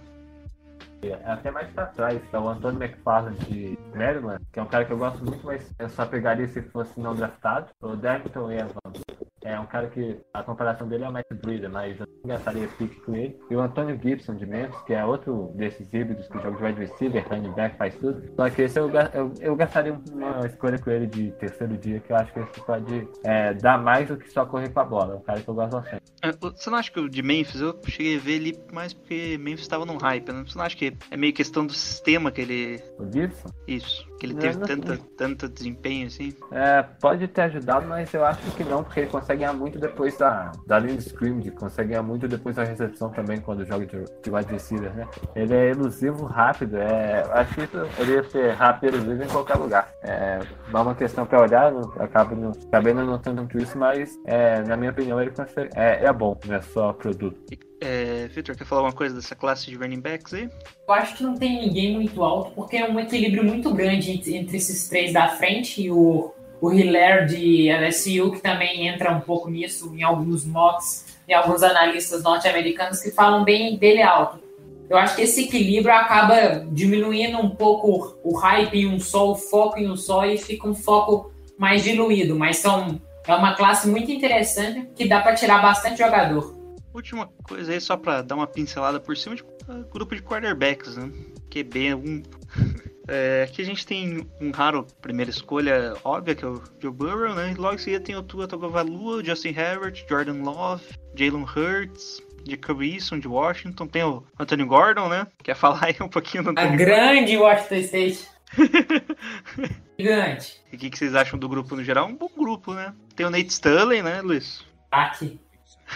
Speaker 4: É até mais pra trás, tá o Antônio McFarland de Maryland, que é um cara que eu gosto muito, mas eu só pegaria se fosse não draftado. O Darrington Evans é um cara que a comparação dele é o Matt Breeder, mas eu não gastaria pique com ele. E o Antônio Gibson de Memphis, que é outro desses híbridos que joga de wide receiver, running back, faz tudo. Só que esse eu, eu, eu gastaria uma escolha com ele de terceiro dia, que eu acho que esse pode é, dar mais do que só correr com a bola. É um cara que eu gosto bastante.
Speaker 3: É, Você não acha que o de Memphis, eu cheguei a ver ele mais porque Memphis estava num hype, né? Você não acha que é meio questão do sistema que ele.
Speaker 4: O Gibson?
Speaker 3: Isso. Que ele teve
Speaker 4: não-
Speaker 3: tanta, tanto desempenho assim?
Speaker 4: É, pode ter ajudado, mas eu acho que não, porque ele consegue ganhar muito depois da, da linha de scrimmage, consegue ganhar muito depois da recepção também, quando joga de, de wide receiver, né? Ele é elusivo, rápido, é, acho que isso, ele ia ser rápido elusivo em qualquer lugar. É, é uma questão pra olhar, não, acabo não, acabei não notando muito isso, mas é, na minha opinião ele consegue, é, é bom, não é só produto.
Speaker 3: É, Victor, quer falar alguma coisa dessa classe de running backs aí?
Speaker 5: Eu acho que não tem ninguém muito alto, porque é um equilíbrio muito grande entre, esses três da frente e o, o Hilaire de LSU, que também entra um pouco nisso em alguns mocks e alguns analistas norte-americanos que falam bem dele alto. Eu acho que esse equilíbrio acaba diminuindo um pouco o hype em um só, o foco em um só, e fica um foco mais diluído. Mas são, é uma classe muito interessante que dá para tirar bastante jogador.
Speaker 3: Última coisa aí, só pra dar uma pincelada por cima, tipo, uh, grupo de quarterbacks, né? QB, um. (laughs) É, aqui a gente tem um raro primeira escolha óbvia, que é o Joe Burrow, né? E logo em seguida tem o Tua Tagovailoa, o Justin Herbert, Jordan Love, Jalen Hurts, Jacob Eason de Washington, tem o Anthony Gordon, né? Quer falar aí um pouquinho do
Speaker 5: A grande Washington State. (laughs) Gigante.
Speaker 3: E o que, que vocês acham do grupo no geral? Um bom grupo, né? Tem o Nate Stanley, né, Luiz?
Speaker 5: Aqui.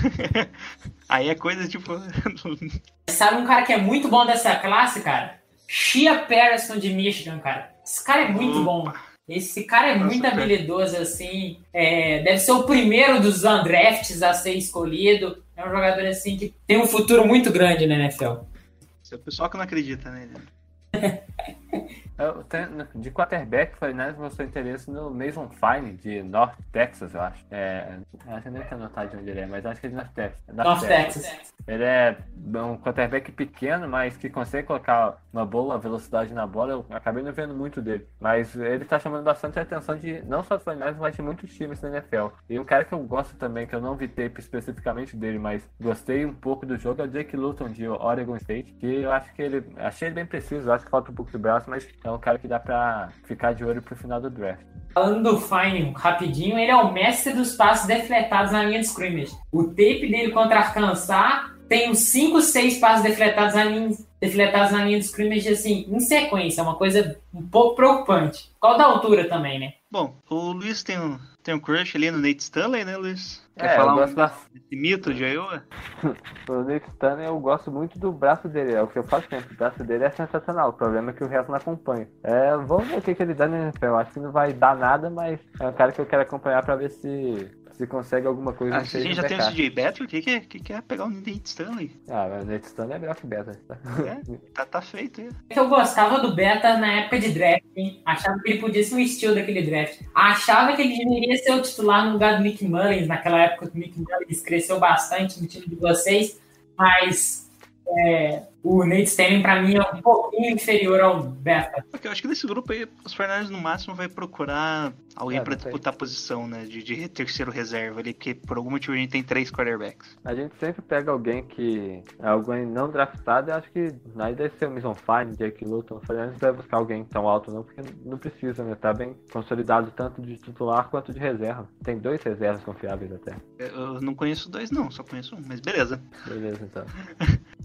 Speaker 5: (laughs)
Speaker 3: Aí é coisa tipo. (laughs)
Speaker 5: Sabe um cara que é muito bom dessa classe, cara? Shia Patterson de Michigan, cara. Esse cara é muito bom. Esse cara é
Speaker 3: Nossa,
Speaker 5: muito
Speaker 3: cara.
Speaker 5: habilidoso, assim. É, deve ser o primeiro dos undrafts a ser escolhido. É um jogador, assim, que tem um futuro muito grande na NFL.
Speaker 3: Esse é o pessoal que não acredita nele. (laughs)
Speaker 4: Tenho- de quarterback, o Fernandes mostrou interesse no Mason Fine, de North Texas, eu acho. É, acho que eu nem tenho anotado de onde ele é, mas acho que é de North Texas.
Speaker 5: North Texas.
Speaker 4: Ele é um quarterback pequeno, mas que consegue colocar uma boa velocidade na bola. Eu acabei não vendo muito dele. Mas ele tá chamando bastante a atenção de não só do Fernandes, mas de muitos times da NFL. E um cara que eu gosto também, que eu não vi tape especificamente dele, mas gostei um pouco do jogo, é o Jake Luton, de Oregon State. Que eu acho que ele. Achei ele bem preciso, acho que falta um pouco de braço, mas é um cara que dá pra ficar de olho pro final do draft.
Speaker 5: Falando do Fine rapidinho, ele é o mestre dos passos defletados na linha de scrimmage. O tape dele contra Arkansas tem uns 5, 6 passos defletados na linha, defletados na linha de scrimmage, assim, em sequência. É uma coisa um pouco preocupante. Qual da altura também, né?
Speaker 3: Bom, o Luiz tem um, tem um crush ali no Nate Stanley, né, Luiz? Quer
Speaker 4: É,
Speaker 3: falar um
Speaker 4: gosto bastante.
Speaker 3: desse mito de Iowa?
Speaker 4: O Nick Stanley, eu gosto muito do braço dele, é o que eu falo sempre, o braço dele é sensacional, o problema é que o resto não acompanha. É, vamos ver o que, que ele dá no NFL, eu acho que não vai dar nada, mas é um cara que eu quero acompanhar pra ver se, se consegue alguma coisa
Speaker 3: Ah, a gente já tem o. CJ Better, o que, que, é, que, que é pegar o Nate Stanley?
Speaker 4: Ah, mas o Nick Stanley é melhor que Beta. Tá?
Speaker 3: É, tá, tá feito, é.
Speaker 5: que eu gostava do Beta na época de draft, hein? Achava que ele podia ser um estilo daquele draft. Achava que ele deveria ser o titular no lugar do Nick Mullins, naquela época que o Nick Mullins cresceu bastante no time de vocês, mas é, o Nate Stanley, pra mim, é um pouquinho inferior ao Beta.
Speaker 3: Porque eu acho que nesse grupo aí, os Fernandes no máximo vai procurar alguém
Speaker 4: É,
Speaker 3: pra disputar a posição, né? De, de terceiro reserva ali, porque por algum motivo a gente tem três quarterbacks.
Speaker 4: A gente sempre pega alguém que é alguém não draftado, e acho que aí deve ser o Mason Fine, Jake Luton, falei, não vai buscar alguém tão alto não, porque não precisa, né? Tá bem consolidado tanto de titular quanto de reserva. Tem dois reservas confiáveis até.
Speaker 3: Eu não conheço dois, não, só conheço um, mas beleza.
Speaker 4: Beleza, então. (laughs)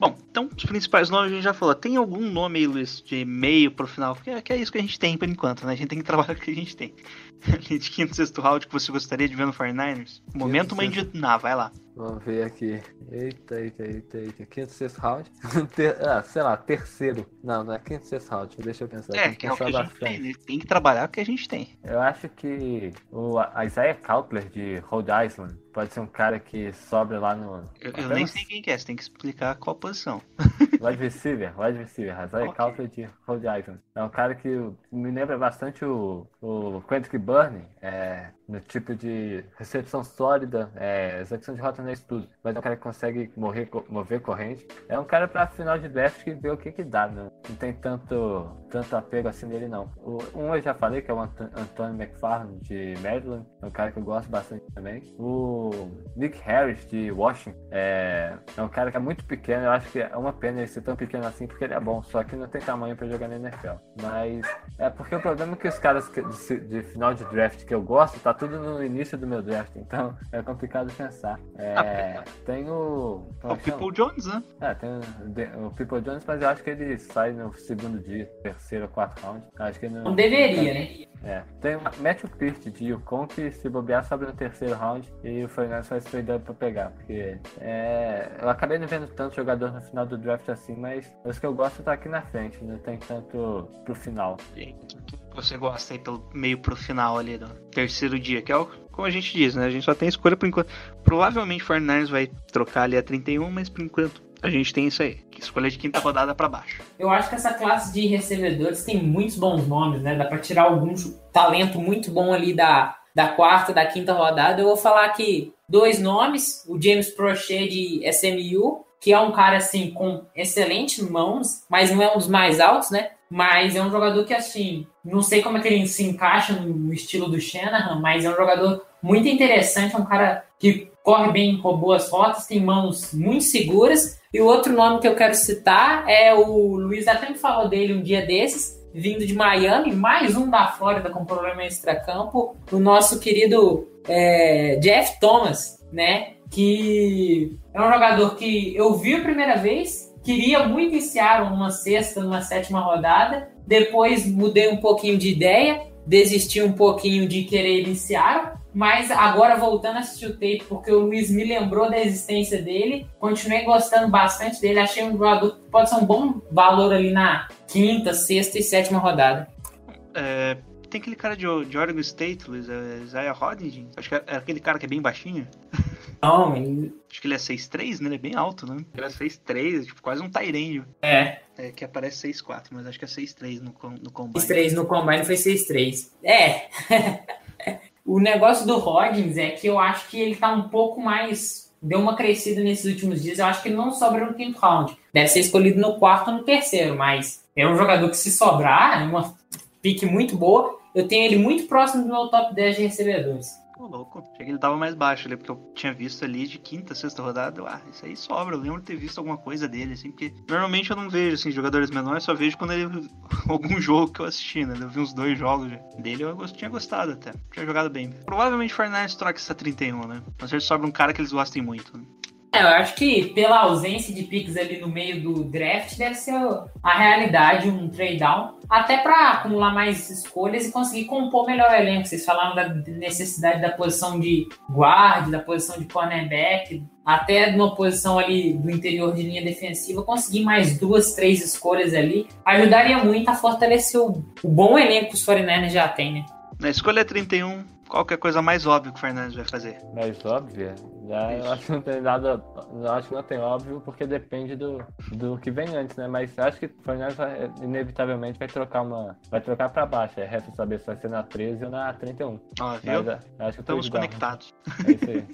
Speaker 3: Bom, então os principais nomes a gente já falou. Tem algum nome aí, Luiz, de meio pro final? Porque é, que é isso que a gente tem por enquanto, né? A gente tem que trabalhar com o que a gente tem. (laughs) De quinto, sexto round que você gostaria de ver no 49ers? Momento mãe de... Não, vai lá.
Speaker 4: Vamos ver aqui. Eita, eita, eita, eita. Quinto, sexto round? (laughs) Ter- ah, sei lá, terceiro. Não, não é quinto, sexto round. Deixa eu pensar.
Speaker 3: É,
Speaker 4: Tem
Speaker 3: que é o que a gente tem, né? Tem que trabalhar o que a gente tem.
Speaker 4: Eu acho que o Isaiah Cutler de Rhode Island pode ser um cara que sobra lá no.
Speaker 3: Eu, eu nem sei quem que é, você tem que explicar qual posição. (laughs)
Speaker 4: Wide receiver, wide receiver, Isaiah
Speaker 3: Ok.
Speaker 4: Cutler de Rhode Island. É um cara que me lembra bastante o, o Quentin Burney, é, no tipo de recepção sólida, é, execução de rota não é isso tudo, mas é um cara que consegue morrer, mover corrente. É um cara pra final de draft que vê o que que dá, né? Não tem tanto, tanto apego assim nele não. O, um eu já falei, que é o Ant- Anthony McFarland de Maryland, é um cara que eu gosto bastante também. O Nick Harris de Washington, é, é um cara que é muito pequeno, eu acho que é uma pena ele ser tão pequeno assim, porque ele é bom, só que não tem tamanho pra jogar na NFL. Mas é porque o problema é que os caras de, de final de draft que eu gosto, tá tudo no início do meu draft, então (laughs) é complicado pensar. É, tem o.
Speaker 3: É o
Speaker 4: é?
Speaker 3: People Jones, né?
Speaker 4: É, tem o, de- o People Jones, mas eu acho que ele sai no segundo dia, terceiro ou quarto round. Acho que não.
Speaker 5: Não deveria, né?
Speaker 4: É. Tem o Matthew Pirt de Yukon que se bobear sobe no terceiro round e o Fernandes faz up pra pegar. Porque é, eu acabei não vendo tanto jogador no final do draft assim, mas os que eu gosto tá aqui na frente, não tem tanto pro final.
Speaker 3: Você gosta aí pelo meio pro final ali do terceiro dia, que é o, como a gente diz, né? A gente só tem escolha por enquanto. Provavelmente o 49ers vai trocar ali a 31, mas por enquanto a gente tem isso aí. Escolha de quinta rodada pra baixo.
Speaker 5: Eu acho que essa classe de recebedores tem muitos bons nomes, né? Dá pra tirar algum talento muito bom ali da, da quarta, da quinta rodada. Eu vou falar aqui dois nomes: o James Prochet de SMU, que é um cara assim com excelentes mãos, mas não é um dos mais altos, né? Mas é um jogador que, assim, não sei como é que ele se encaixa no estilo do Shanahan, mas é um jogador muito interessante, é um cara que corre bem com boas rotas, tem mãos muito seguras. E o outro nome que eu quero citar é o Luiz até me falou dele um dia desses, vindo de Miami, mais um da Flórida com problema extracampo, o nosso querido é, Jeff Thomas, né? Que é um jogador que eu vi a primeira vez, queria muito iniciar uma sexta, uma sétima rodada, depois mudei um pouquinho de ideia, desisti um pouquinho de querer iniciar, mas agora voltando a assistir o tape, porque o Luiz me lembrou da existência dele, continuei gostando bastante dele, achei um jogador que pode ser um bom valor ali na quinta, sexta e sétima rodada.
Speaker 3: É, tem aquele cara de, de Oregon State, Luiz, é Isaiah Hodgins. Acho que é, é aquele cara que é bem baixinho. (laughs)
Speaker 5: Não, ele-
Speaker 3: Acho que ele é 6'3, né? Ele é bem alto, né? Ele é 6'3, tipo, quase um Tyrande.
Speaker 5: é,
Speaker 3: É, que aparece 6'4, mas acho que é 6'3 no, no combine.
Speaker 5: 6-3 no Combine foi 6-3. É. (laughs) o negócio do Rodgers é que eu acho que ele tá um pouco mais. Deu uma crescida nesses últimos dias. Eu acho que ele não sobra no quinto round. Deve ser escolhido no quarto ou no terceiro, mas é um jogador que, se sobrar, é uma pique muito boa. Eu tenho ele muito próximo do meu top 10 de recebedores.
Speaker 3: Ô, louco. Achei que ele tava mais baixo ali, porque eu tinha visto ali de quinta, sexta rodada. Ah, isso aí sobra. Eu lembro de ter visto alguma coisa dele, assim, porque normalmente eu não vejo, assim, jogadores menores, só vejo quando ele. (laughs) algum jogo que eu assisti, né? Eu vi uns dois jogos dele, eu tinha gostado até. Tinha jogado bem. Provavelmente o Fernandes troca essa 31, né? Mas ele sobra um cara que eles gostem muito. Né?
Speaker 5: É, eu acho que pela ausência de picks ali no meio do draft, deve ser a realidade, um trade down, até para acumular mais escolhas e conseguir compor melhor o elenco. Vocês falaram da necessidade da posição de guard, da posição de cornerback, até numa posição ali do interior de linha defensiva, conseguir mais duas, três escolhas ali, ajudaria muito a fortalecer o, o bom elenco que os 49ers já tem, né?
Speaker 3: Na escolha 31, qual que é a coisa mais óbvia que o Fernandes vai fazer?
Speaker 4: Mais óbvia? Já, eu acho que não tem nada. Eu acho que não tem óbvio, porque depende do, do que vem antes, né? Mas acho que o Fernandes vai- inevitavelmente vai trocar uma. Vai trocar pra baixo. É resta saber se vai ser na 13 ou na 31.
Speaker 3: Ó, viu?
Speaker 4: é, acho que
Speaker 3: Estamos
Speaker 4: igual.
Speaker 3: conectados.
Speaker 4: É isso aí.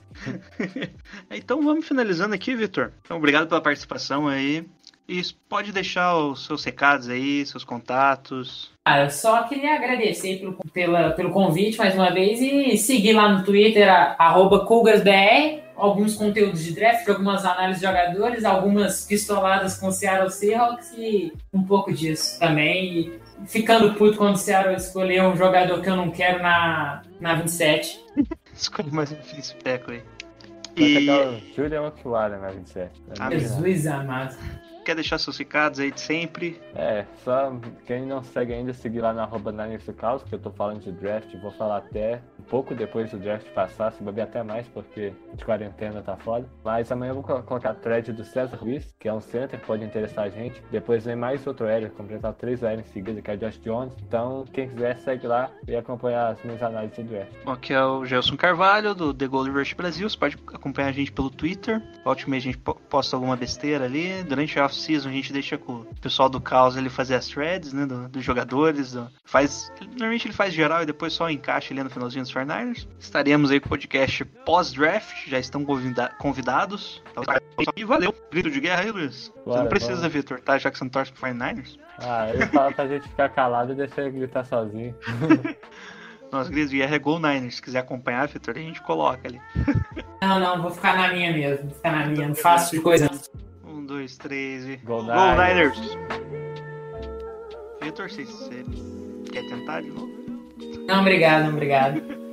Speaker 4: (laughs)
Speaker 3: Então vamos finalizando aqui, Vitor. Então, obrigado pela participação aí. E pode deixar os seus recados aí, seus contatos.
Speaker 5: Ah, eu só queria agradecer pelo, pela, pelo convite mais uma vez e seguir lá no Twitter, arroba CougarsBR, alguns conteúdos de draft, algumas análises de jogadores, algumas pistoladas com o Seattle Seahawks e um pouco disso também. E ficando puto quando o Seattle escolher um jogador que eu não quero na, na 27. (laughs)
Speaker 3: Escolhe mais um especo aí.
Speaker 4: Vai
Speaker 3: E
Speaker 4: Julian Okwara na 27.
Speaker 3: Ah,
Speaker 5: Jesus amado.
Speaker 3: Quer deixar seus recados aí de sempre?
Speaker 4: É, só quem não segue ainda, seguir lá na arroba Caos, que eu tô falando de draft, vou falar até um pouco depois do draft passar, se beber até mais, porque de quarentena tá foda. Mas amanhã eu vou colo- colocar a thread do César Luiz, que é um center, pode interessar a gente. Depois vem mais outro aéreo, completar três aéreos em seguida, que é o Josh Jones. Então, quem quiser, segue lá e acompanhar as minhas análises de draft.
Speaker 3: Bom, aqui é o Gelson Carvalho, do The Gold Rush Brasil. Você pode acompanhar a gente pelo Twitter. Volta e meia a gente po- posta alguma besteira ali. Durante a off-season a gente deixa com o pessoal do Caos ele fazer as threads, né? do- dos jogadores. do- faz, normalmente ele faz geral e depois só encaixa ali no finalzinho dos 49ers. Estaremos aí com o podcast pós-draft. Já estão convida- convidados. Então, E valeu. Grito de guerra aí, Luiz. você
Speaker 4: Bora,
Speaker 3: não precisa,
Speaker 4: bora.
Speaker 3: Vitor, tá? Já que você não torce pro 49ers.
Speaker 4: Ah, ele fala pra gente ficar calado e deixar ele gritar sozinho. (laughs)
Speaker 3: Nosso grito de guerra é Go Niners. Se quiser acompanhar, Vitor, a gente coloca ali.
Speaker 5: Não, não, vou ficar na minha mesmo. Ficar na minha, não faço de coisa.
Speaker 3: Um, dois, três e.
Speaker 4: Go
Speaker 3: Go
Speaker 4: Niners!
Speaker 3: Niners! Vitor, você quer tentar de novo?
Speaker 5: Não, obrigado, obrigado.